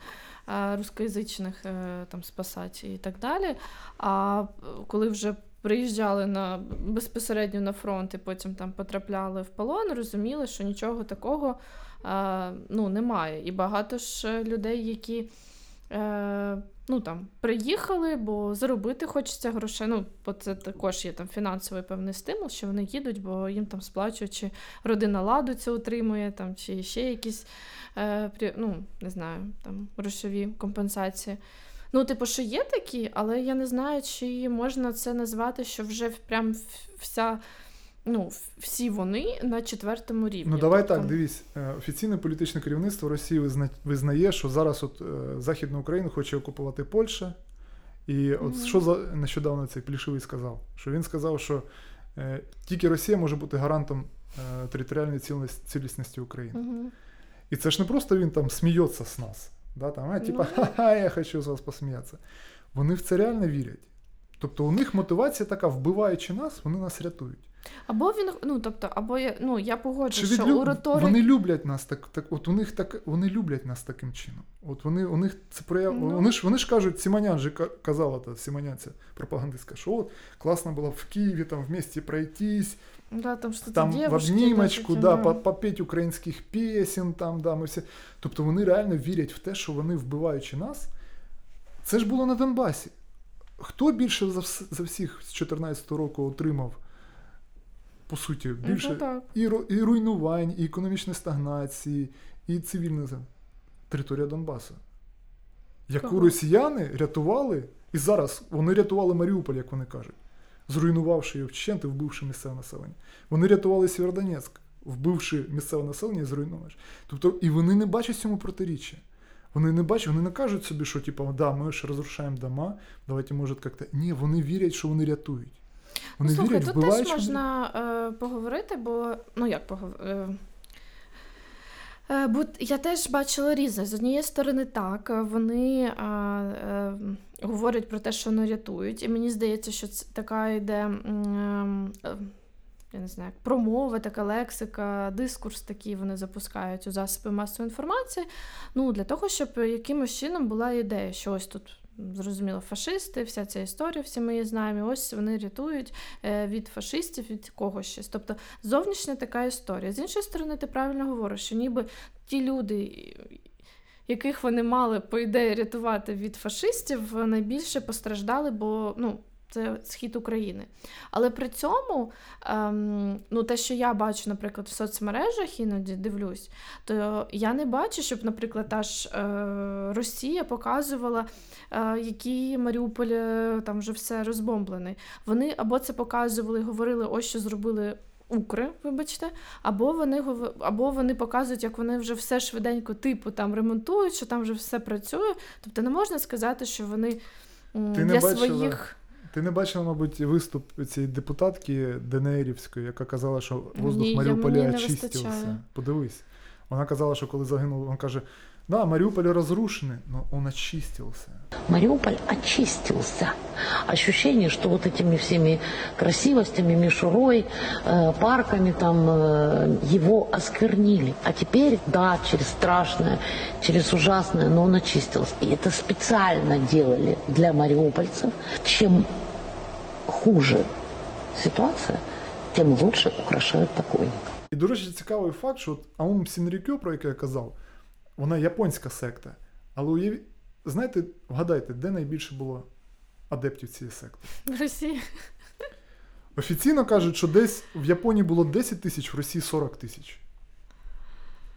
е, рускоязичних е, там спасати і так далі. А коли вже приїжджали на безпосередньо на фронт і потім там потрапляли в полон, розуміли, що нічого такого е, ну, немає. І багато ж людей, які. Ну там приїхали, бо заробити хочеться грошей. Ну, бо це також є там фінансовий певний стимул, що вони їдуть, бо їм там сплачують, чи родина ладу це утримує, там, чи ще якісь е, ну, не знаю, там грошові компенсації. Ну, типу, що є такі, але я не знаю, чи можна це назвати, що вже прям вся. Ну, всі вони на четвертому рівні. Ну давай Тобто- так, дивись, е, офіційне політичне керівництво Росії визна- визнає, що зараз от е, Західну Україну хоче окупувати Польща. І от Мгм. що за нещодавно цей Плішивий сказав? Що він сказав, що е, тільки Росія може бути гарантом е, територіальної ціліс- цілісності України. Мгм. І це ж не просто він там сміється з нас. Да, там, а, типа, Ну. ха-ха, я хочу з вас посміятися. Вони в це реально вірять. Тобто у них мотивація така, вбиваючи нас, вони нас рятують. Або він, ну тобто, або я ну я Чи погоджуюсь, що відлю... у риторики... Вони люблять нас так, так. От у них так вони люблять нас таким чином. От вони у них це прояв. Ну. Вони ж вони ж кажуть, Сімонян же ка- казала та Сімонян, ця пропагандистка, що от класно було в Києві там вместе пройтись, Да, там что-то там в обнімочку, такі, да, ну. попеть українських пісень, там, да, ми всі. Тобто вони реально вірять в те, що вони вбиваючи нас. Це ж було на Донбасі. Хто більше за, за всіх з 14 року отримав, по суті, більше так. і, і руйнувань, і економічної стагнації, і цивільне за- територія Донбасу, яку Кого? росіяни рятували, і зараз вони рятували Маріуполь, як вони кажуть, зруйнувавши його вщент і вбивши місцеве населення. Вони рятували Сєвєродонецьк, вбивши місцеве населення і зруйнувавши. Тобто, і вони не бачать цьому протиріччя. Вони не бачать, вони не кажуть собі, що типу, да, ми ж розрушаємо дома, давайте, може, як-то. Ні, вони вірять, що вони рятують. Вони ну, слухай, вірять, тут теж можна е, поговорити, бо ну як поговорити. Е, е, я теж бачила різне. З однієї сторони, так, вони е, е, говорять про те, що не рятують, і мені здається, що це така йде. я не знаю, промова, така лексика, дискурс такий вони запускають у засоби масової інформації. Ну, для того, щоб якимось чином була ідея, що ось тут зрозуміло фашисти, вся ця історія, всі ми її знаємо. Ось вони рятують е, від фашистів, від когось щось. Тобто зовнішня така історія. З іншої сторони, ти правильно говориш, що ніби ті люди. Яких вони мали, по ідеї, рятувати від фашистів, найбільше постраждали, бо ну, це схід України. Але при цьому, ем, ну, те, що я бачу, наприклад, в соцмережах іноді дивлюсь, то я не бачу, щоб, наприклад, та ж е, Росія показувала, е, які Маріуполь е, там вже все розбомблений. Вони або це показували, говорили, ось що зробили. Укри, вибачте, або вони або вони показують, як вони вже все швиденько типу там ремонтують, що там вже все працює. Тобто не можна сказати, що вони Ти не для бачила своїх Ти не бачила, мабуть, виступ цієї депутатки Денеїрівської, яка казала, що воздух Ні, я- Маріуполя мені не очистився. вистачає. Подивись. Вона казала, що коли загинув, вона каже: да, Маріуполь розрушений, але він очистився. Мариуполь очистился. Ощущение, что вот этими всеми красивостями, мишурой, э, парками там э, его осквернили. А теперь, да, через страшное, через ужасное, но он очистился. И это специально делали для мариупольцев. Чем хуже ситуация, тем лучше украшают покойника. І, до речі, цікавий факт, що от Аум Сінрікьо, про який я казав, вона японська секта. Але уяві... знаєте, вгадайте, де найбільше було адептів цієї секти? в Росії. Офіційно кажуть, що десь в Японії було 10 тисяч, в Росії 40 тисяч.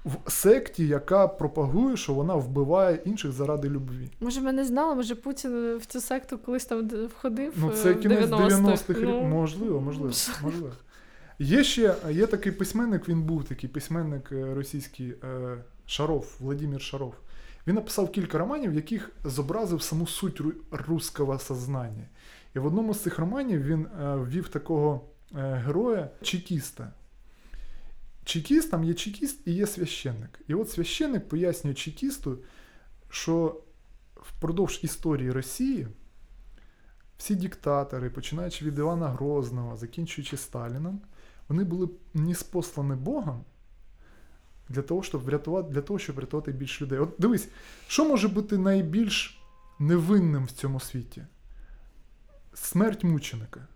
В секті, яка пропагує, що вона вбиває інших заради любві. Може, ми не знали, може Путін в цю секту колись там входив. Ну, е, це кінець 90-х. 90-х років. Ну, Можливо, можливо, можливо. Є ще є такий письменник, він був такий письменник е, російський е, Шаров, Владимир Шаров. Він написав кілька романів, в яких зобразив саму суть ру- руського сознання. І в одному з цих романів він ввів такого героя чекіста. Чекіст, там є чекіст і є священник. І от священник пояснює чекісту, що впродовж історії Росії всі диктатори, починаючи від Івана Грозного, закінчуючи Сталіном, вони були неспослані Богом для того, щоб врятувати, для того, щоб врятувати більше людей. От дивись, що може бути найбільш невинним в цьому світі? Смерть мученика.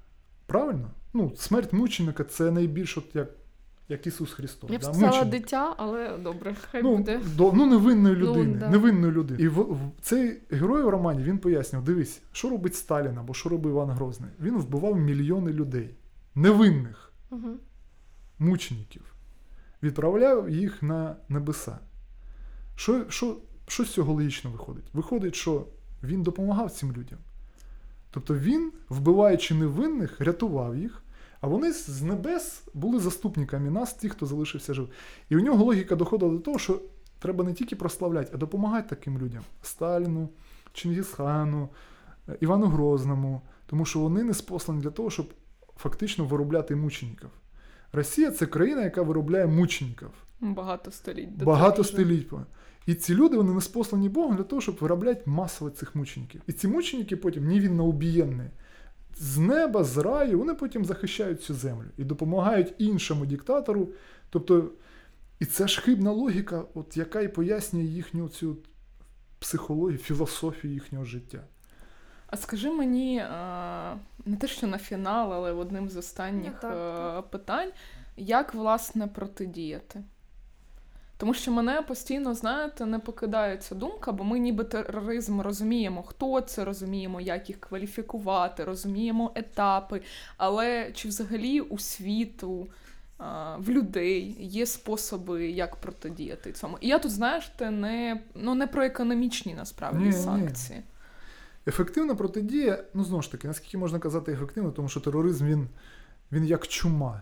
Правильно? Ну, смерть мученика це найбільш от як, як Ісус Христос. Я б да? сказала дитя, але добре, хай Ну, буде. до, ну невинної Ну, людини. да. невинної людини. І в, в, цей герой в романі він пояснював: дивись, що робить Сталін або що робив Іван Грозний. Він вбивав мільйони людей, невинних Угу. мучеників, відправляв їх на небеса. Що, що, що з цього логічно виходить? Виходить, що він допомагав цим людям. Тобто він, вбиваючи невинних, рятував їх, а вони з небес були заступниками нас, тих, хто залишився жив. І у нього логіка доходила до того, що треба не тільки прославляти, а допомагати таким людям Сталіну, Чингісхану, е, Івану Грозному, тому що вони не спослані для того, щоб фактично виробляти мучеників. Росія це країна, яка виробляє мучеників. Багато століть. Багато століть. І ці люди вони не спослані Богом для того, щоб виробляти масово цих мучеників. І ці мученики потім невинно убієнні, з неба, з раю, вони потім захищають цю землю і допомагають іншому диктатору. Тобто, і це ж хибна логіка, от яка і пояснює їхню цю психологію, філософію їхнього життя. А скажи мені, е, не те, що на фінал, але одним з останніх Ну, так, е, питань, як власне протидіяти? Тому що мене постійно, знаєте, не покидає ця думка, бо ми ніби тероризм розуміємо, хто це, розуміємо, як їх кваліфікувати, розуміємо етапи. Але чи взагалі у світу, в людей є способи, як протидіяти цьому? І я тут, знаєш, те не, ну, не про економічні насправді Ні, ні. санкції. Ефективна протидія, ну знову ж таки, наскільки можна казати ефективно, тому що тероризм він, він як чума.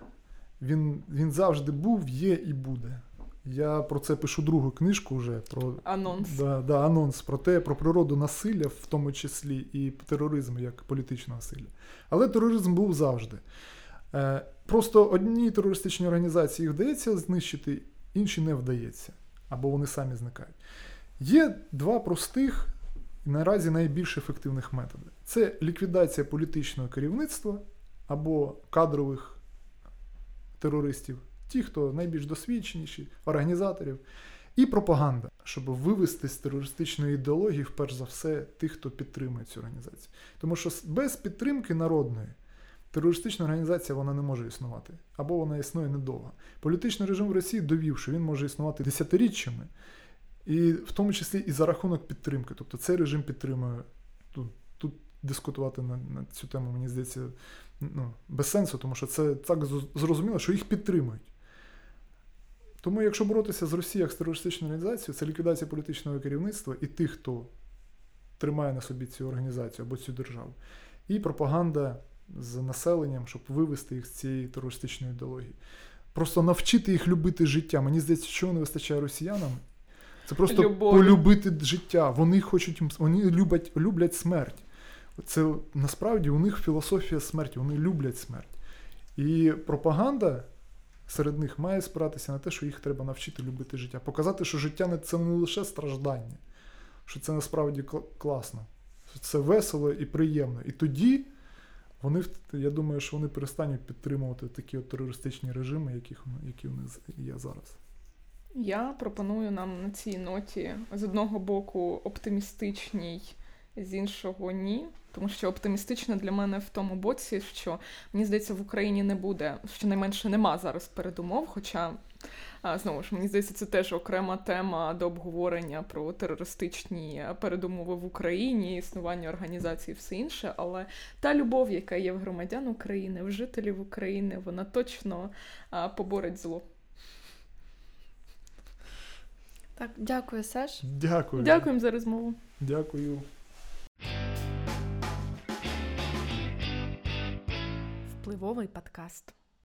Він, він завжди був, є і буде. Я про це пишу другу книжку вже про Анонс. Да, да, анонс про те, про природу насилля, в тому числі і тероризм як політичного насилля. Але тероризм був завжди. Е, просто одній терористичній організації їх вдається знищити, інші не вдається, або вони самі зникають. Є два простих і наразі найбільш ефективних методи: це ліквідація політичного керівництва або кадрових терористів, ті, хто найбільш досвідченіші, організаторів, і пропаганда, щоб вивести з терористичної ідеології, перш за все, тих, хто підтримує цю організацію. Тому що без підтримки народної терористична організація вона не може існувати, або вона існує недовго. Політичний режим в Росії довів, що він може існувати десятиріччями, і в тому числі і за рахунок підтримки. Тобто цей режим підтримує. Тут, тут дискутувати на, на цю тему, мені здається, ну, без сенсу, тому що це так зрозуміло, що їх підтримують. Тому, якщо боротися з Росією як з терористичною організацією, це ліквідація політичного керівництва і тих, хто тримає на собі цю організацію або цю державу, і пропаганда з населенням, щоб вивести їх з цієї терористичної ідеології. Просто навчити їх любити життя. Мені здається, що не вистачає росіянам. Це просто Любові. полюбити життя. Вони хочуть вони люблять, люблять смерть. Це насправді у них філософія смерті, вони люблять смерть. І пропаганда серед них має спиратися на те, що їх треба навчити любити життя. Показати, що життя не- це не лише страждання, що це насправді класно, що це весело і приємно. І тоді вони, я думаю, що вони перестануть підтримувати такі от терористичні режими, яких, які них є зараз. Я пропоную нам на цій ноті з одного боку оптимістичній, з іншого ні. Тому що оптимістично для мене в тому боці, що мені здається, в Україні не буде, щонайменше нема зараз передумов. Хоча знову ж мені здається, це теж окрема тема до обговорення про терористичні передумови в Україні, існування організацій, і все інше. Але та любов, яка є в громадян України, в жителів України, вона точно поборить зло. Так, дякую, Саш. Дякую. Дякуємо за розмову. Дякую. Впливовий подкаст.